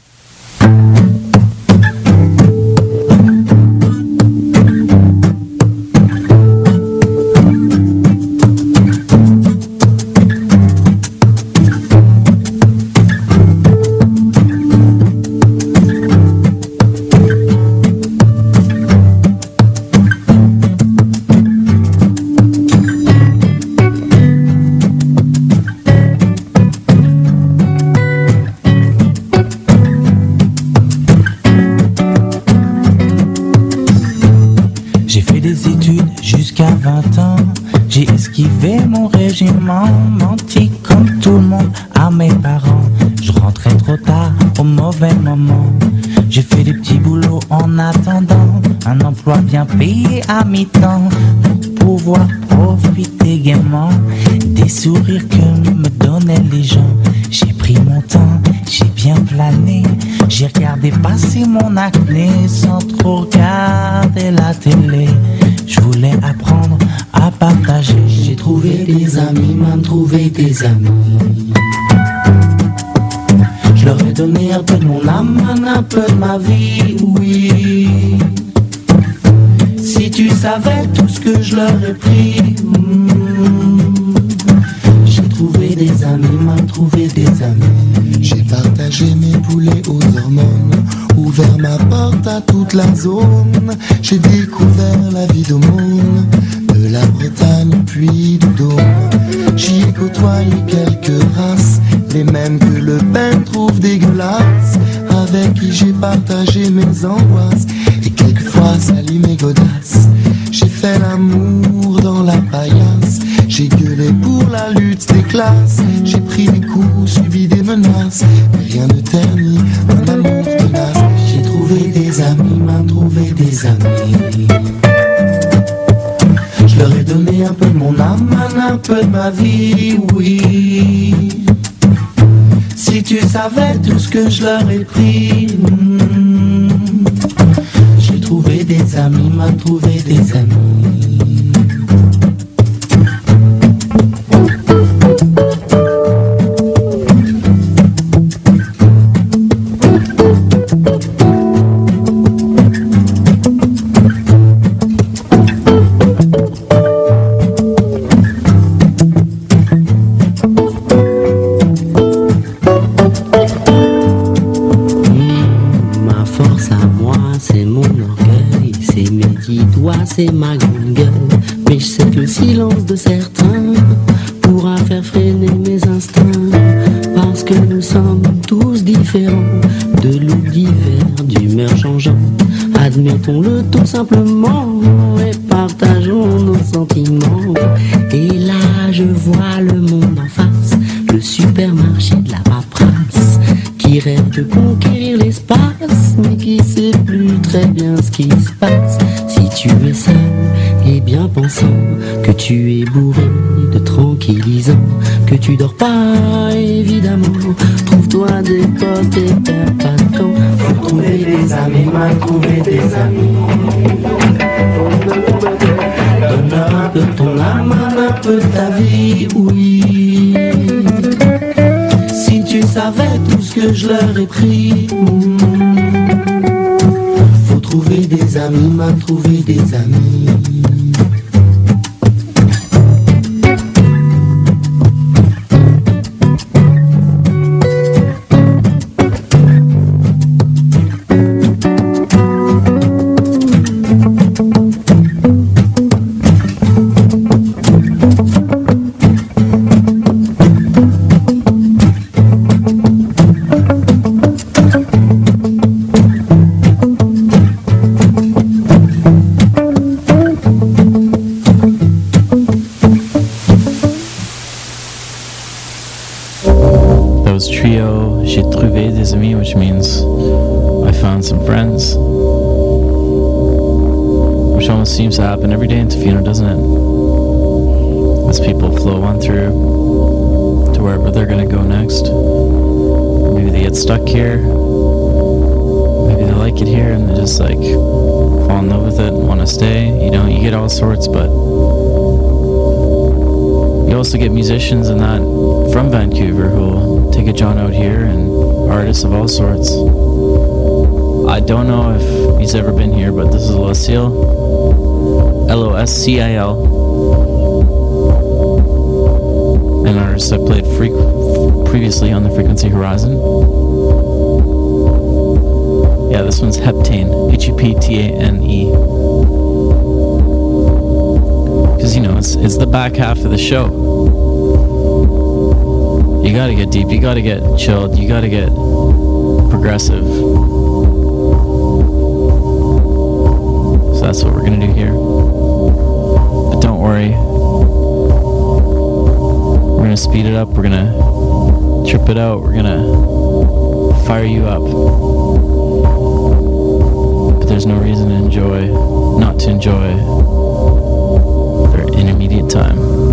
des amis, m'a trouvé des amis. get musicians and that from Vancouver who will take a John out here and artists of all sorts. I don't know if he's ever been here, but this is Loscil, L O S C I L. An artist I played fre- previously on the Frequency Horizon. Yeah, this one's Heptane. H E P T A N E because you know it's, it's the back half of the show you gotta get deep. You gotta get chilled. You gotta get progressive. So that's what we're gonna do here. But don't worry. We're gonna speed it up. We're gonna trip it out. We're gonna fire you up. But there's no reason to enjoy, not to enjoy their intermediate time.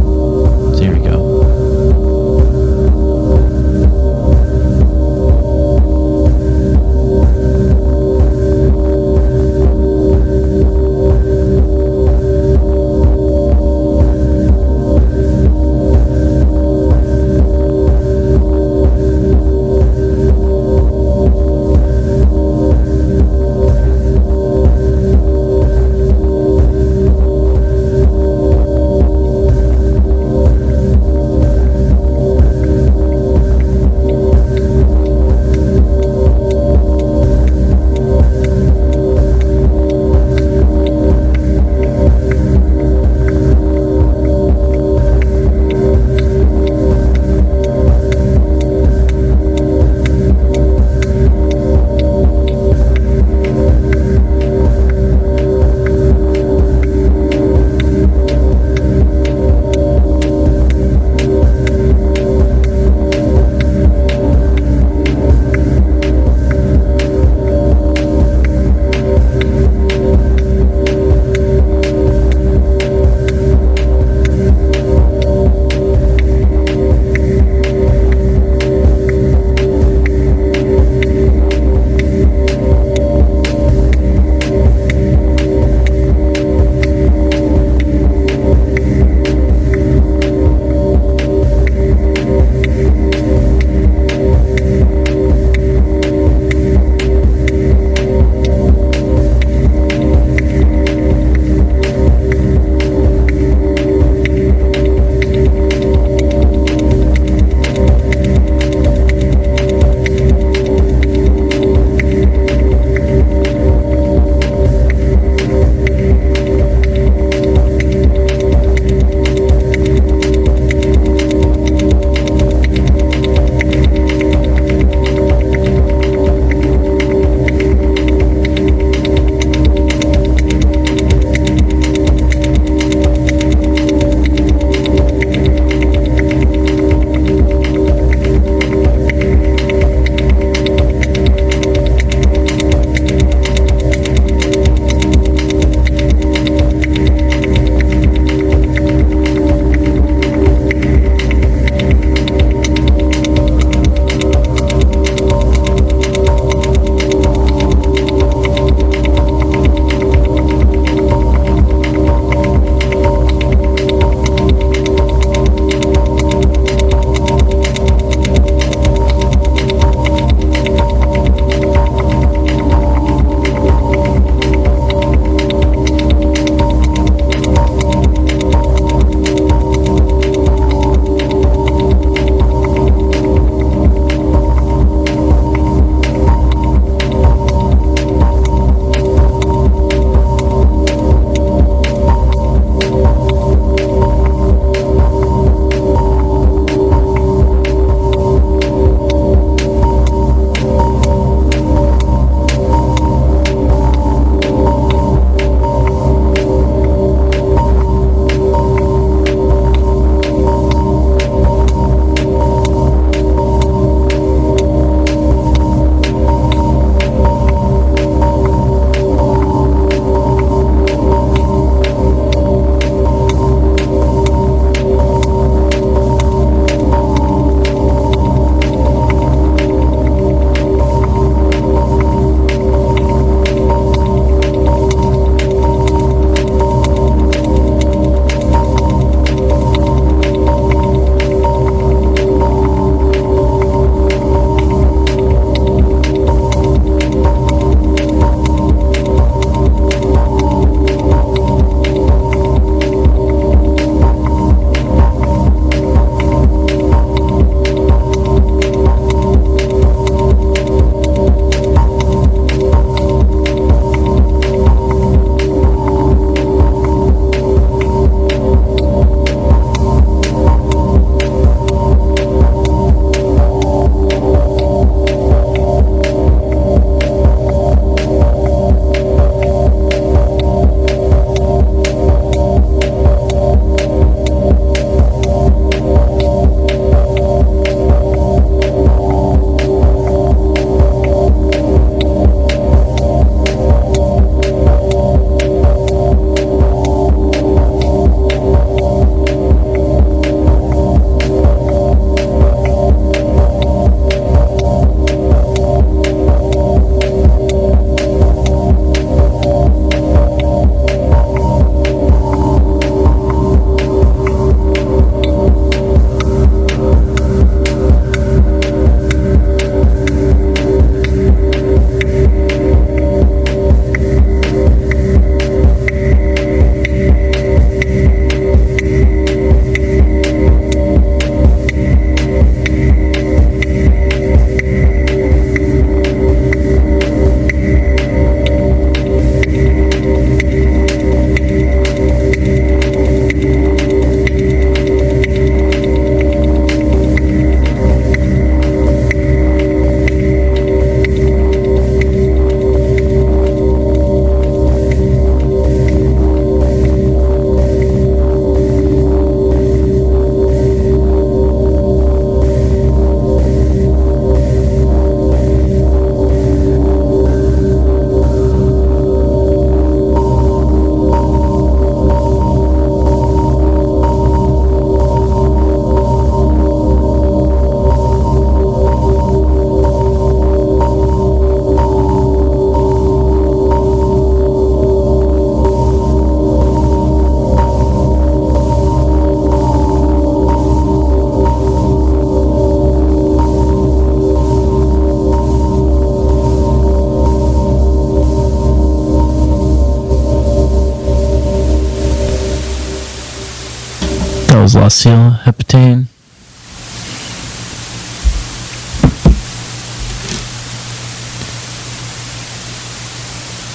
Lucille Hepatane.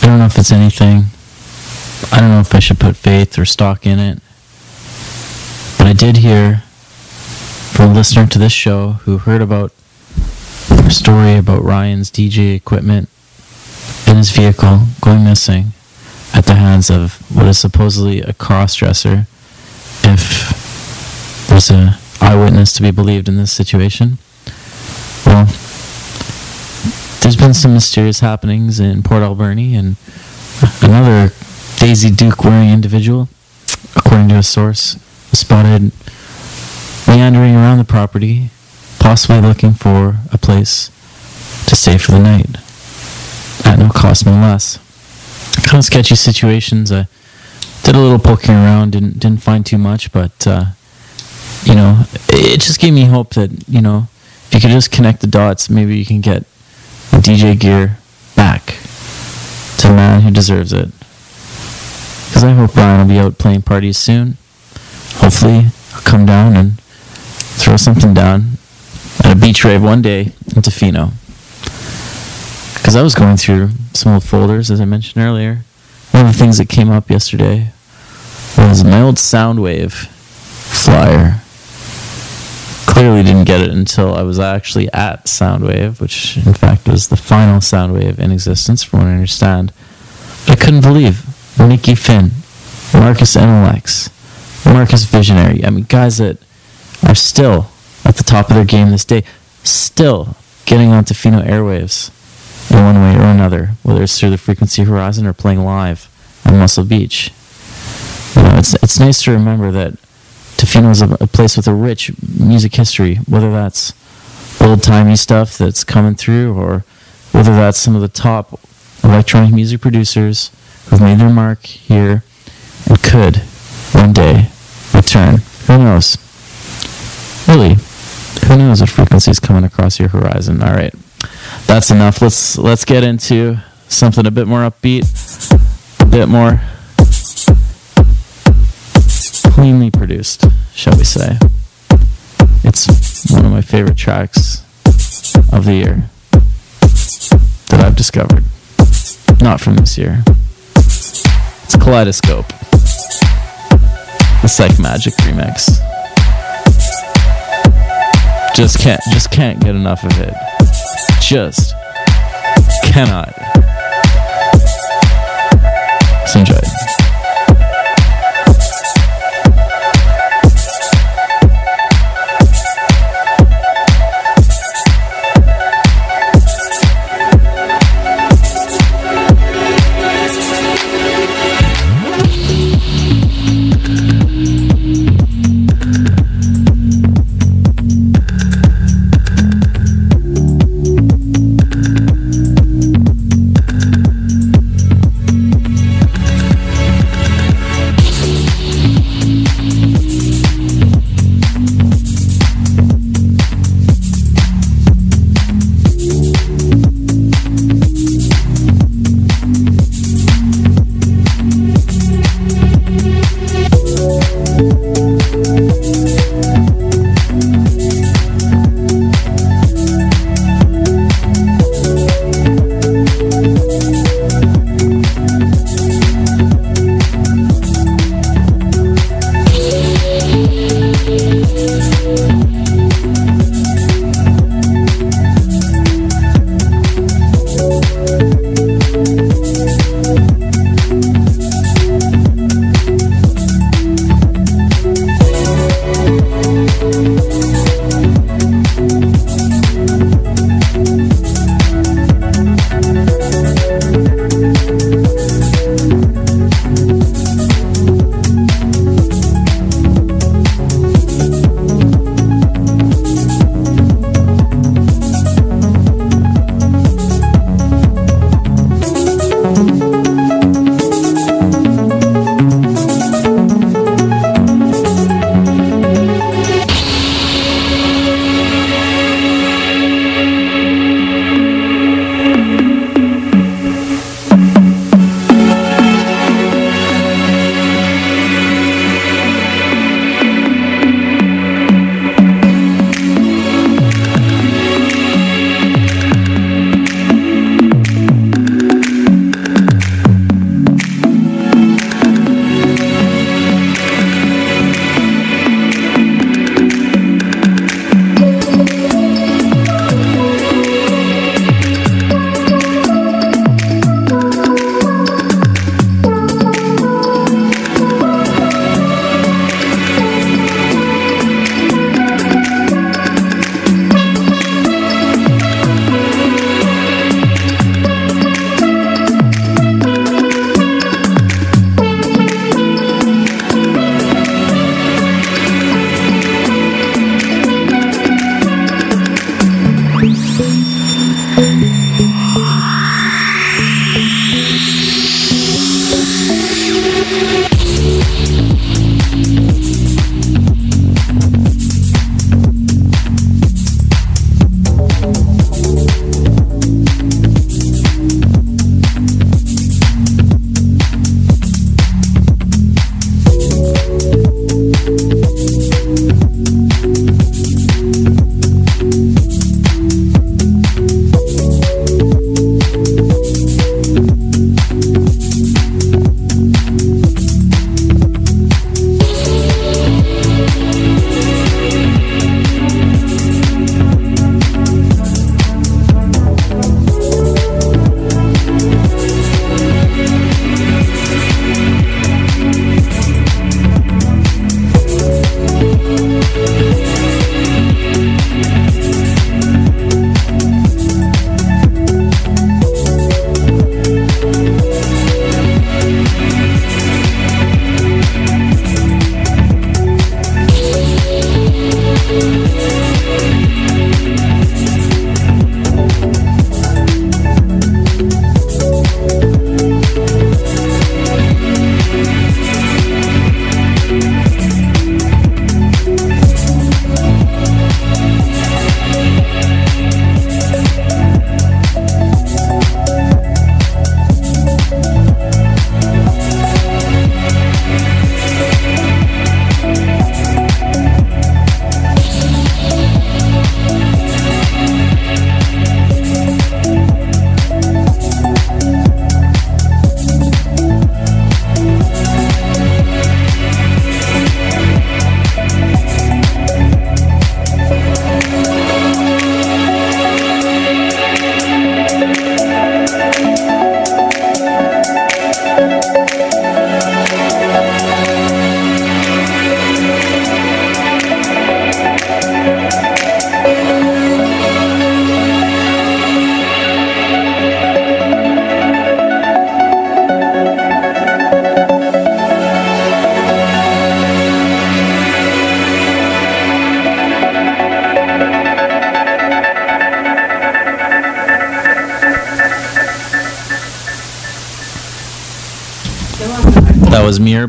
I don't know if it's anything. I don't know if I should put faith or stock in it. But I did hear from a listener to this show who heard about a story about Ryan's DJ equipment in his vehicle going missing at the hands of what is supposedly a cross-dresser if there's a eyewitness to be believed in this situation. Well, there's been some mysterious happenings in Port Alberni and another Daisy Duke wearing individual, according to a source, was spotted meandering around the property, possibly looking for a place to stay for the night. At no cost, no less. Kind of sketchy situations. I did a little poking around, didn't didn't find too much, but uh, you know, it just gave me hope that you know, if you could just connect the dots, maybe you can get DJ gear back to the man who deserves it. Because I hope Brian will be out playing parties soon. Hopefully, I'll come down and throw something down at a beach rave one day in Tofino. Because I was going through some old folders, as I mentioned earlier. One of the things that came up yesterday was my old Soundwave flyer. Clearly didn't get it until I was actually at Soundwave, which in fact was the final Soundwave in existence, from what I understand. I couldn't believe Nicky Finn, Marcus Intalex, Marcus Visionary. I mean, guys that are still at the top of their game this day, still getting onto Fino airwaves in one way or another, whether it's through the Frequency Horizon or playing live on Muscle Beach. You know, it's it's nice to remember that Tofino is a, a place with a rich music history, whether that's old timey stuff that's coming through, or whether that's some of the top electronic music producers who've made their mark here and could one day return. Who knows? Really, who knows what frequencies coming across your horizon? All right, that's enough. Let's let's get into something a bit more upbeat, a bit more cleanly produced, shall we say. It's one of my favorite tracks of the year that I've discovered. Not from this year. It's Kaleidoscope. The Psychemagik remix. Just can't just can't get enough of it. Just cannot. So enjoy.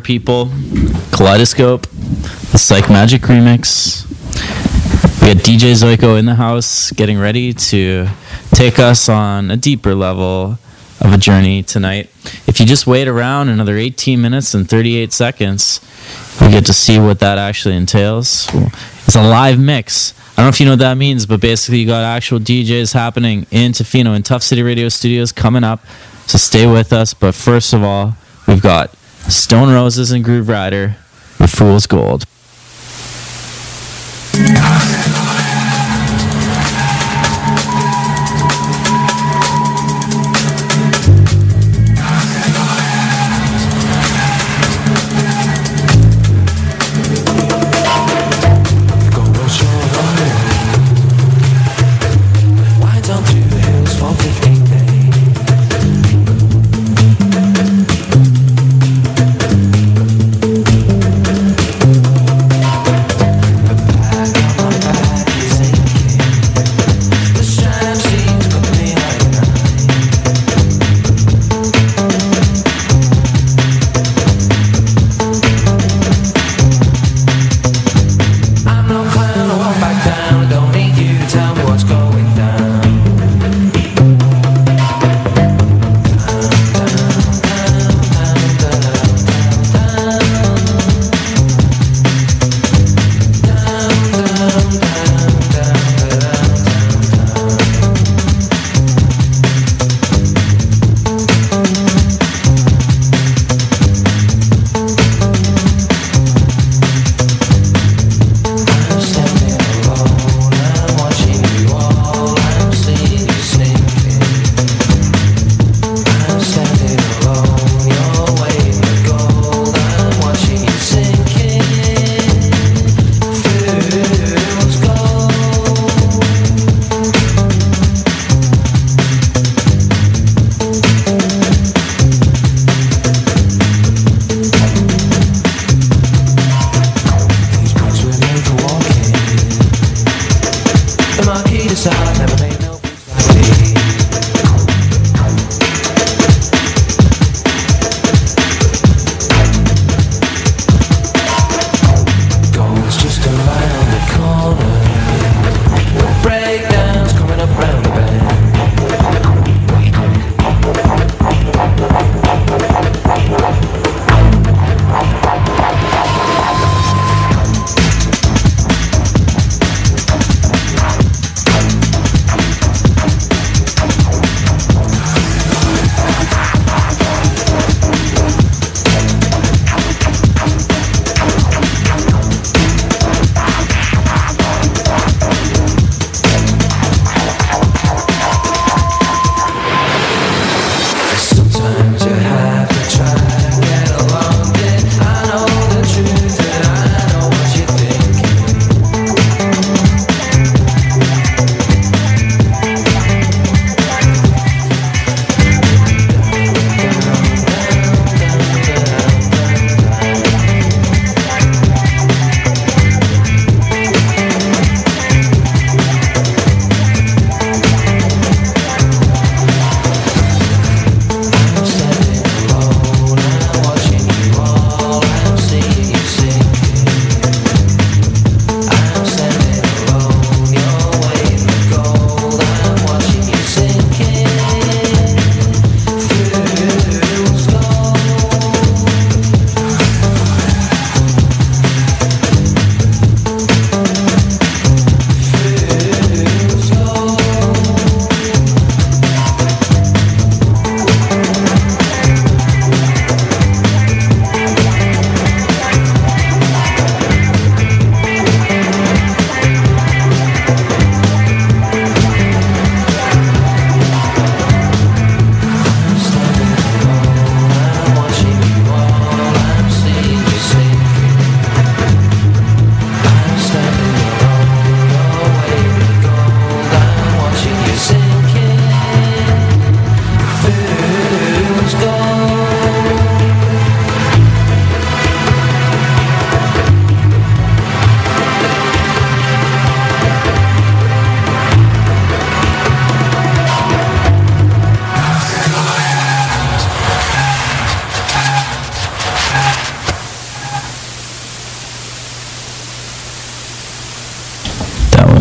People, Kaleidoscope, the Psychemagik remix. We got DJ Zoiko in the house getting ready to take us on a deeper level of a journey tonight. If you just wait around another 18 minutes and 38 seconds, you get to see what that actually entails. It's a live mix. I don't know if you know what that means, but basically you got actual DJs happening in Tofino in Tough City Radio Studios coming up. So stay with us. But first of all, we've got Stone Roses and Grooverider with Fool's Gold.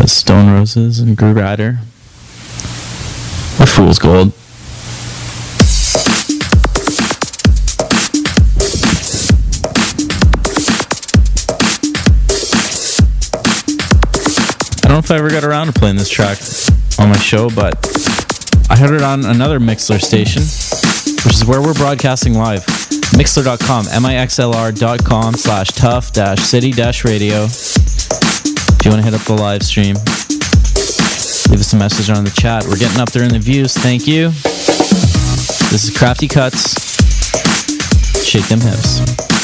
Stone Roses and Grooverider. We're fool's gold. I don't know if I ever got around to playing this track on my show, but I heard it on another Mixlr station, which is where we're broadcasting live. Mixler.com, mixlr.com slash tough dash city dash radio you want to hit up the live stream, leave us a message on the chat. We're getting up there in the views. Thank you. This is Krafty Kuts. Shake them hips.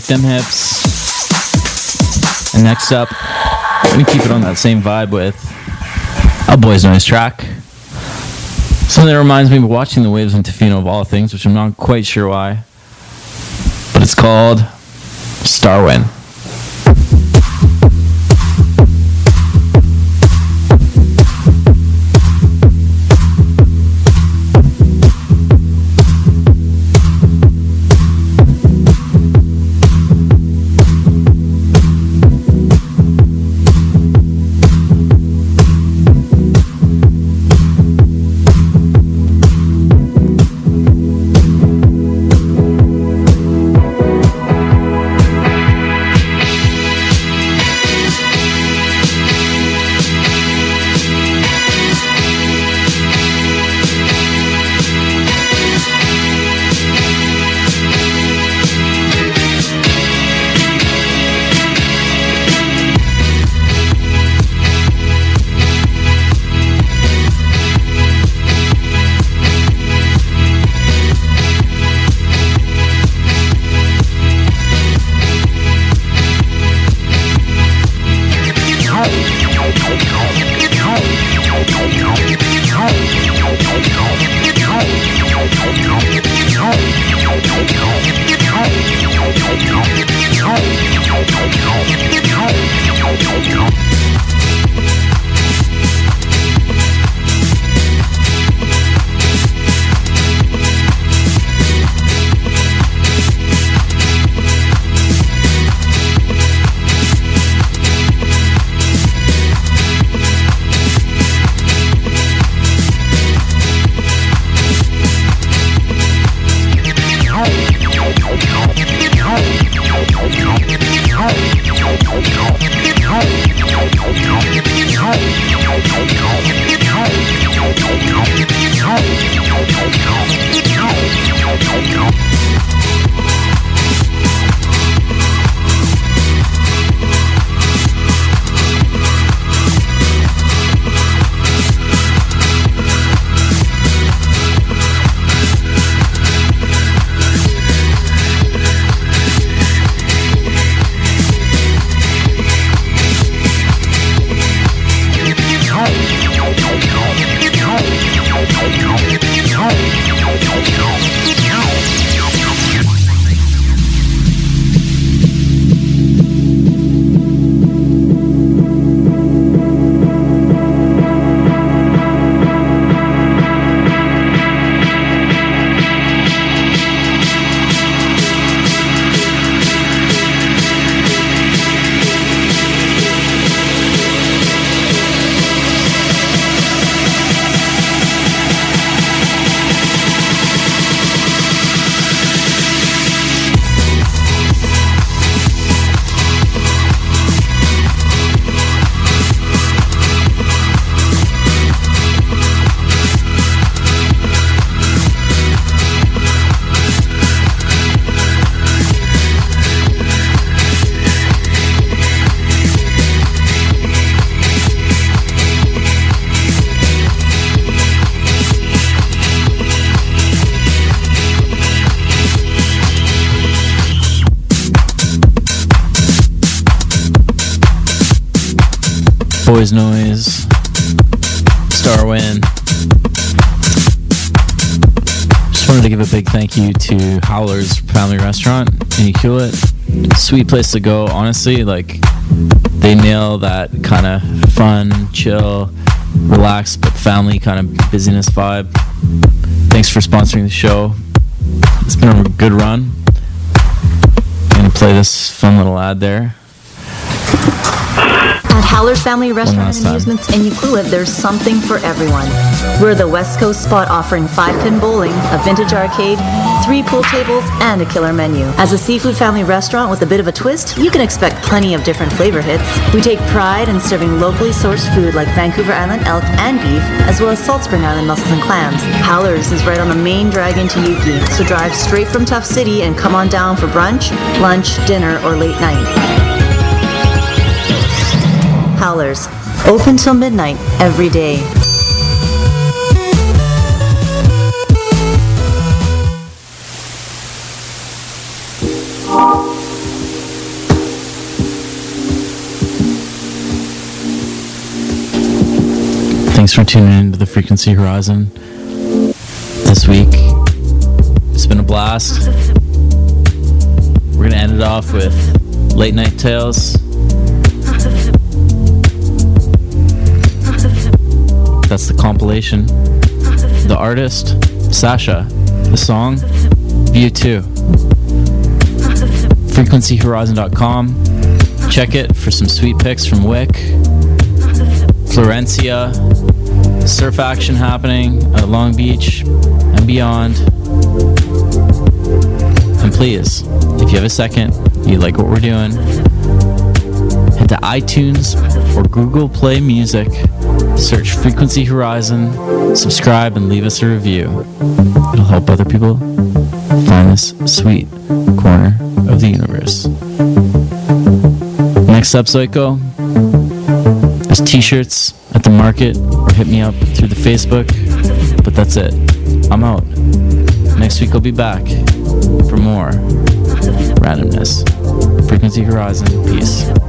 Shake Them Hips. And next up, I'm gonna keep it on that same vibe with a Boys Noize track. Something that reminds me of watching the waves in Tofino of all things, which I'm not quite sure why. But it's called Starwind. Place to go, honestly. Like, they nail that kind of fun, chill, relaxed, but family kind of busyness vibe. Thanks for sponsoring the show. It's been a good run. I'm gonna play this fun little ad there. Howler's Family Restaurant and. Amusements in Ucluelet, there's something for everyone. We're the West Coast spot offering five-pin bowling, a vintage arcade, three pool tables, and a killer menu. As a seafood family restaurant with a bit of a twist, you can expect plenty of different flavor hits. We take pride in serving locally sourced food like Vancouver Island elk and beef, as well as Salt Spring Island mussels and clams. Howler's is right on the main drag into Ukee, so drive straight from Tough City and come on down for brunch, lunch, dinner, or late night. Howlers, open till midnight every day. Thanks for tuning in to the Frequency Horizon this week. It's been a blast. We're going to end it off with Late Night Tales That's the compilation. The artist, Sasha. The song, View 2. FrequencyHorizon.com. Check it for some sweet picks from Wick. Florencia. Surf action happening at Long Beach and beyond. And please, if you have a second, you like what we're doing, head to iTunes or Google Play Music, search Frequency Horizon, subscribe, and leave us a review. It'll help other people find this sweet corner of the universe. Next up, Psycho, there's t shirts at the market or hit me up through the Facebook. But that's it. I'm out. Next week I'll be back for more randomness. Frequency Horizon. Peace.